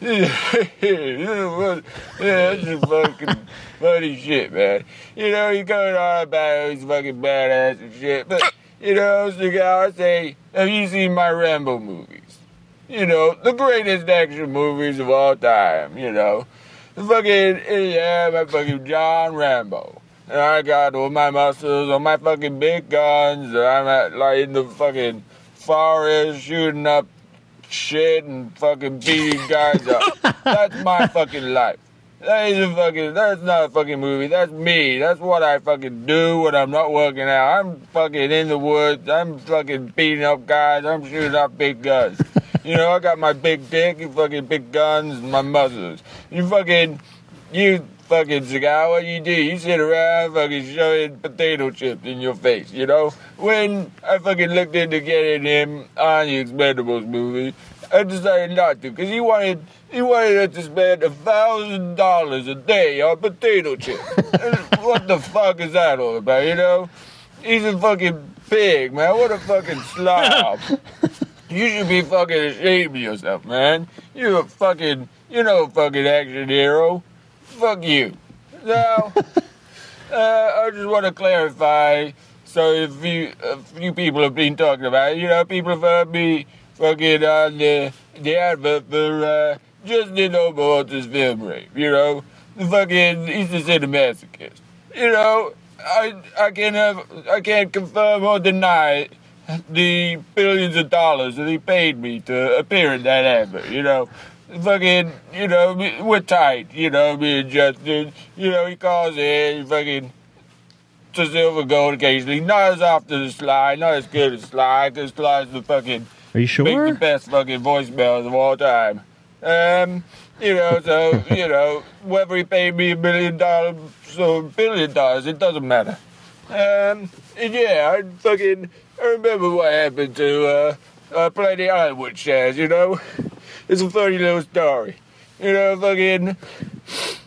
Yeah, that's fucking funny shit, man. You know, you going on about he's fucking badass and shit, but you know, I say, have you seen my Rambo movies? You know, the greatest action movies of all time. You know, the fucking yeah, my fucking John Rambo. And I got all my muscles, all my fucking big guns. And I'm at like in the fucking forest shooting up shit and fucking beating guys up. (laughs) That's my fucking life. That is a fucking. That's not a fucking movie. That's me. That's what I fucking do when I'm not working out. I'm fucking in the woods. I'm fucking beating up guys. I'm shooting up big guns. You know, I got my big dick, and fucking big guns, and my muscles. You fucking, you fucking Seagal, what you do? You sit around fucking shoving potato chips in your face, you know? When I fucking looked into getting him on the Expendables movie, I decided not to, because he wanted, he wanted us to spend a thousand dollars a day on potato chips. (laughs) What the fuck is that all about, you know? He's a fucking pig, man. What a fucking slob. You should be fucking ashamed of yourself, man. You're a fucking, you know, a fucking action hero. Fuck you. Now, (laughs) uh, I just want to clarify. So, if you, a few people have been talking about it, you know, people have heard me fucking on the, the advert for uh, Justin Oberholtz's film rape, you know? The fucking, he's a cinemasochist. You know, I, I can't have, I can't confirm or deny the billions of dollars that he paid me to appear in that advert, you know. Fucking, you know, we- we're tight, you know, me and Justin. You know, he calls in, fucking, to Silver Gold occasionally. Not as often as Sly, not as good as Sly, because Sly's the fucking, Are you make sure? the best fucking voicemails of all time. Um, you know, so, (laughs) you know, whether he paid me a million dollars or a billion dollars, it doesn't matter. Um, and yeah, I fucking, I remember what happened to, uh, uh, Planet Hollywood shares, you know? (laughs) It's a funny little story. You know, fucking,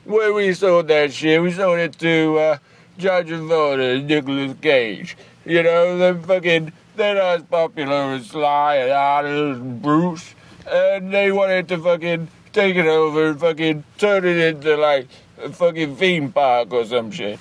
when we sold that shit, we sold it to, uh, John Travolta and Nicolas Cage. You know, they're fucking, they're not as popular as Sly and Arnold and Bruce. And they wanted to fucking take it over and fucking turn it into like a fucking theme park or some shit.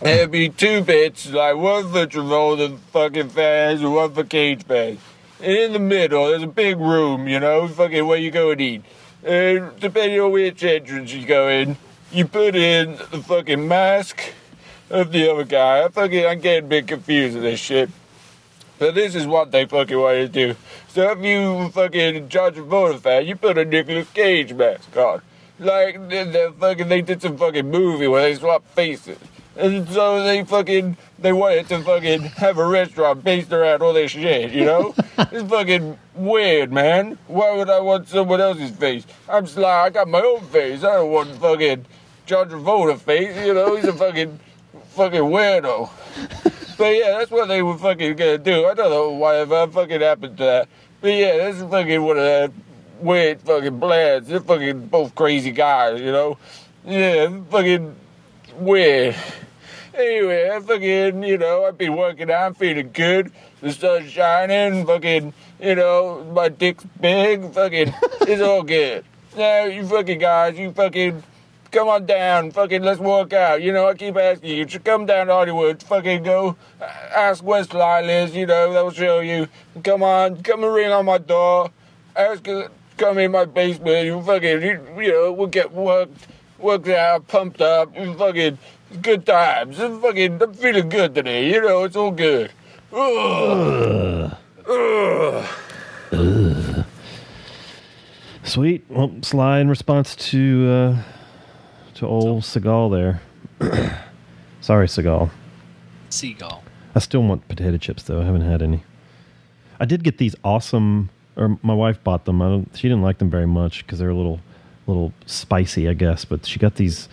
There'd be two bits, like one for Travolta fucking fans and one for Cage fans. And in the middle, there's a big room, you know, fucking where you go and eat. And depending on which entrance you go in, you put in the fucking mask of the other guy. I fucking, I'm getting a bit confused with this shit. But this is what they fucking want to do. So if you fucking John Travolta fan, you put a Nicolas Cage mask on. Like, they fucking, they did some fucking movie where they swap faces. And so they fucking, they wanted to fucking have a restaurant based around all this shit, you know? (laughs) it's fucking weird, man. Why would I want someone else's face? I'm Sly, I got my own face. I don't want fucking John Travolta face, you know? He's a fucking, fucking weirdo. (laughs) But yeah, that's what they were fucking gonna do. I don't know whatever fucking happened to that. But yeah, that's fucking one of the weird fucking plans. They're fucking both crazy guys, you know? Yeah, fucking weird. Anyway, I fucking, you know, I've been working out, I'm feeling good. The sun's shining, fucking, you know, my dick's big, fucking, it's all good. (laughs) Now, you fucking guys, you fucking, come on down, fucking, let's work out. You know, I keep asking you to come down to Hollywood, fucking go, uh, ask Sly lives, you know, they'll show you. Come on, come and ring on my door. Ask, come in my basement, you fucking, you, you know, we'll get worked, worked out, pumped up, you fucking, good times. I'm fucking, I'm feeling good today, you know, it's all good. Ugh. Ugh. Sweet. Well, Sly, in response to uh, to old Seagal there. (clears throat) Sorry, Seagal. Seagull. I still want potato chips though. I haven't had any. I did get these awesome, or my wife bought them. I don't. She didn't like them very much because they're a little, little spicy, I guess. But she got these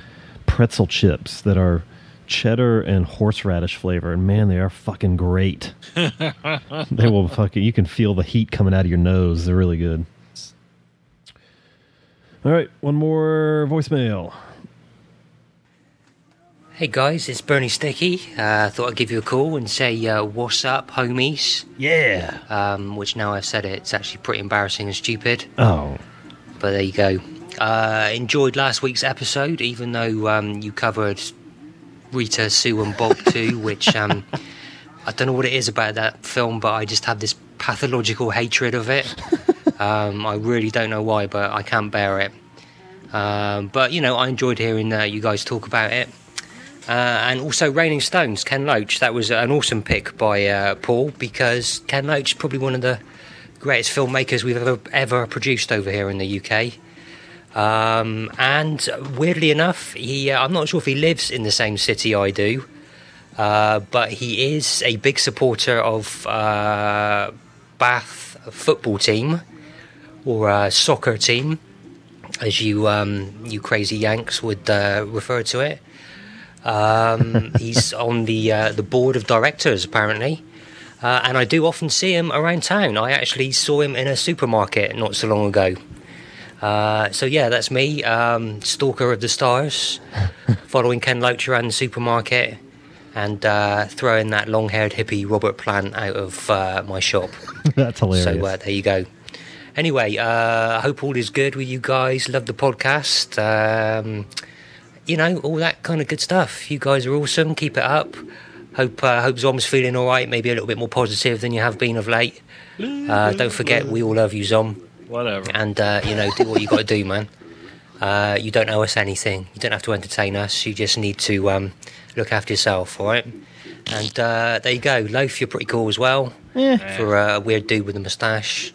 pretzel chips that are cheddar and horseradish flavor, and man, they are fucking great. (laughs) they will fucking. You can feel the heat coming out of your nose. They're really good. All right, one more voicemail. Hey guys, it's Bernie Sticky. Uh, thought I'd give you a call and say uh, what's up, homies. Yeah. Um, which now I've said it, it's actually pretty embarrassing and stupid. Oh, But there you go. Uh, enjoyed last week's episode, even though um, you covered Rita, Sue, and Bob (laughs) too, which um, I don't know what it is about that film, but I just have this pathological hatred of it. (laughs) Um, I really don't know why, but I can't bear it. Um, but you know, I enjoyed hearing uh, you guys talk about it. Uh, and also Raining Stones, Ken Loach. That was an awesome pick by uh, Paul because Ken Loach is probably one of the greatest filmmakers we've ever ever produced over here in the UK. Um, and weirdly enough, he uh, I'm not sure if he lives in the same city I do, uh, but he is a big supporter of uh, Bath football team or uh, soccer team, as you um, you crazy Yanks would uh, refer to it. Um, (laughs) he's on the uh, the board of directors apparently, uh, and I do often see him around town. I actually saw him in a supermarket not so long ago. Uh, so yeah, that's me, um, stalker of the stars, (laughs) following Ken Loach around the supermarket, and uh, throwing that long-haired hippie Robert Plant out of uh, my shop. (laughs) That's hilarious. So uh, there you go. Anyway, uh, I hope all is good with you guys. Love the podcast. Um, you know, all that kind of good stuff. You guys are awesome. Keep it up. Hope uh, hope Zom's feeling all right. Maybe a little bit more positive than you have been of late. Uh, don't forget, we all love you, Zom. Whatever. And uh, you know, do what you got to do, man. Uh, you don't owe us anything. You don't have to entertain us. You just need to um, look after yourself, all right? And uh, there you go. Loaf, you're pretty cool as well. Yeah. For a weird dude with a moustache.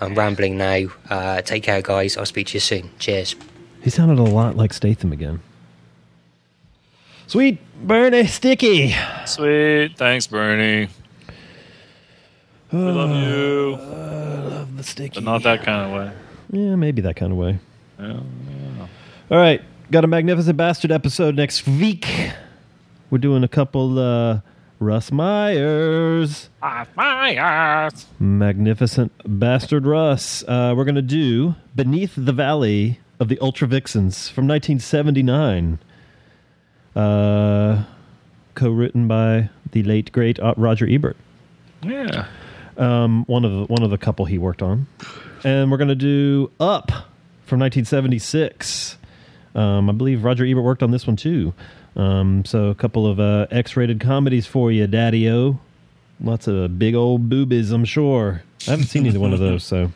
I'm rambling now. Uh, take care, guys. I'll speak to you soon. Cheers. He sounded a lot like Statham again. Sweet Bernie Sticky. Sweet. Thanks, Bernie. We love you. i love the sticky. But not that kind of way. Yeah, maybe that kind of way. Yeah, yeah. All right, got a magnificent bastard episode next week. We're doing a couple uh, Russ Myers. Myers. Magnificent bastard Russ. Uh, we're gonna do Beneath the Valley of the Ultra Vixens from 1979. Uh, co-written by the late great uh, Roger Ebert. Yeah. Um, one of the one of the couple he worked on, and we're gonna do Up from 1976. Um, I believe Roger Ebert worked on this one too. Um, so a couple of uh, X-rated comedies for you, Daddy-O. Lots of big old boobies, I'm sure. I haven't seen either one of those, so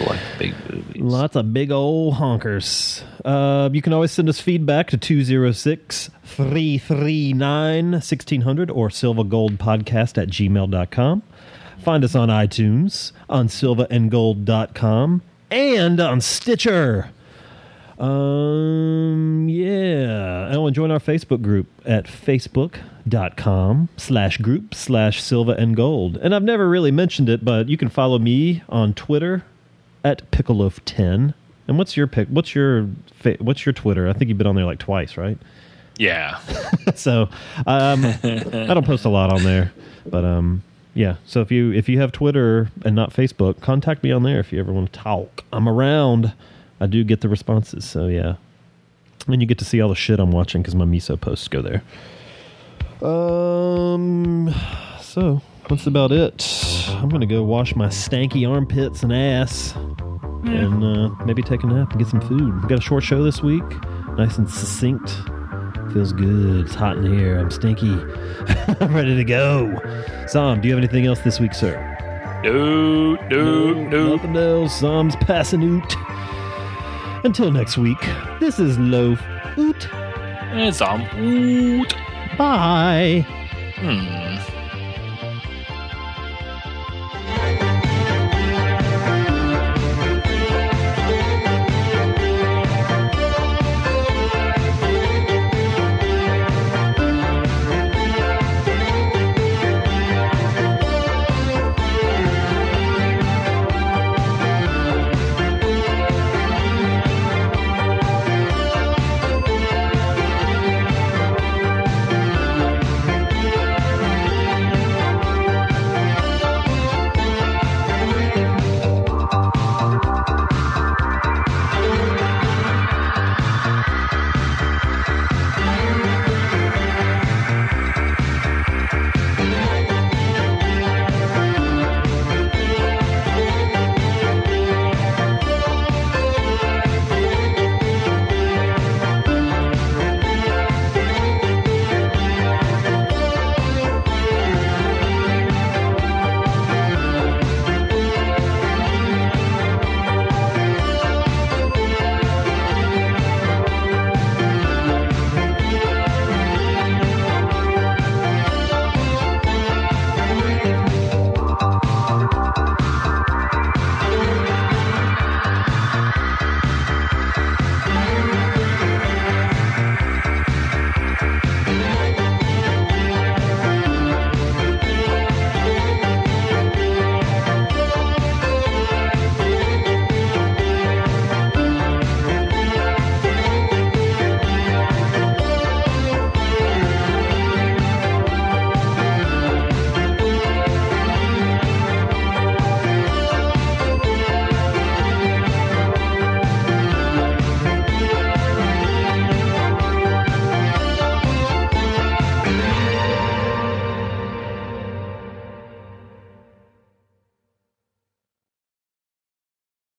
like big. Lots of big old honkers. Uh, you can always send us feedback to 206 339 1600 or silvergoldpodcast at gmail.com. Find us on iTunes, on silverandgold.com, and on Stitcher. Um, yeah. Oh, and join our Facebook group at facebook.com slash group slash silver and gold. And I've never really mentioned it, but you can follow me on Twitter at pickle pickleloaf10. And what's your pick? What's your what's your Twitter? I think you've been on there like twice, right? Yeah. (laughs) so um, I don't post a lot on there, but um, yeah. So if you if you have Twitter and not Facebook, contact me on there if you ever want to talk. I'm around. I do get the responses, so yeah. And you get to see all the shit I'm watching because my miso posts go there. Um, so that's about it. I'm gonna go wash my stanky armpits and ass, and uh, maybe take a nap and get some food. We got a short show this week, nice and succinct. Feels good. It's hot in here. I'm stinky. (laughs) I'm ready to go. Sam, do you have anything else this week, sir? No, no, no. Nothing else. Sam's passing out. Until next week, this is Loaf Oot. It's on. Oot. Bye. Hmm.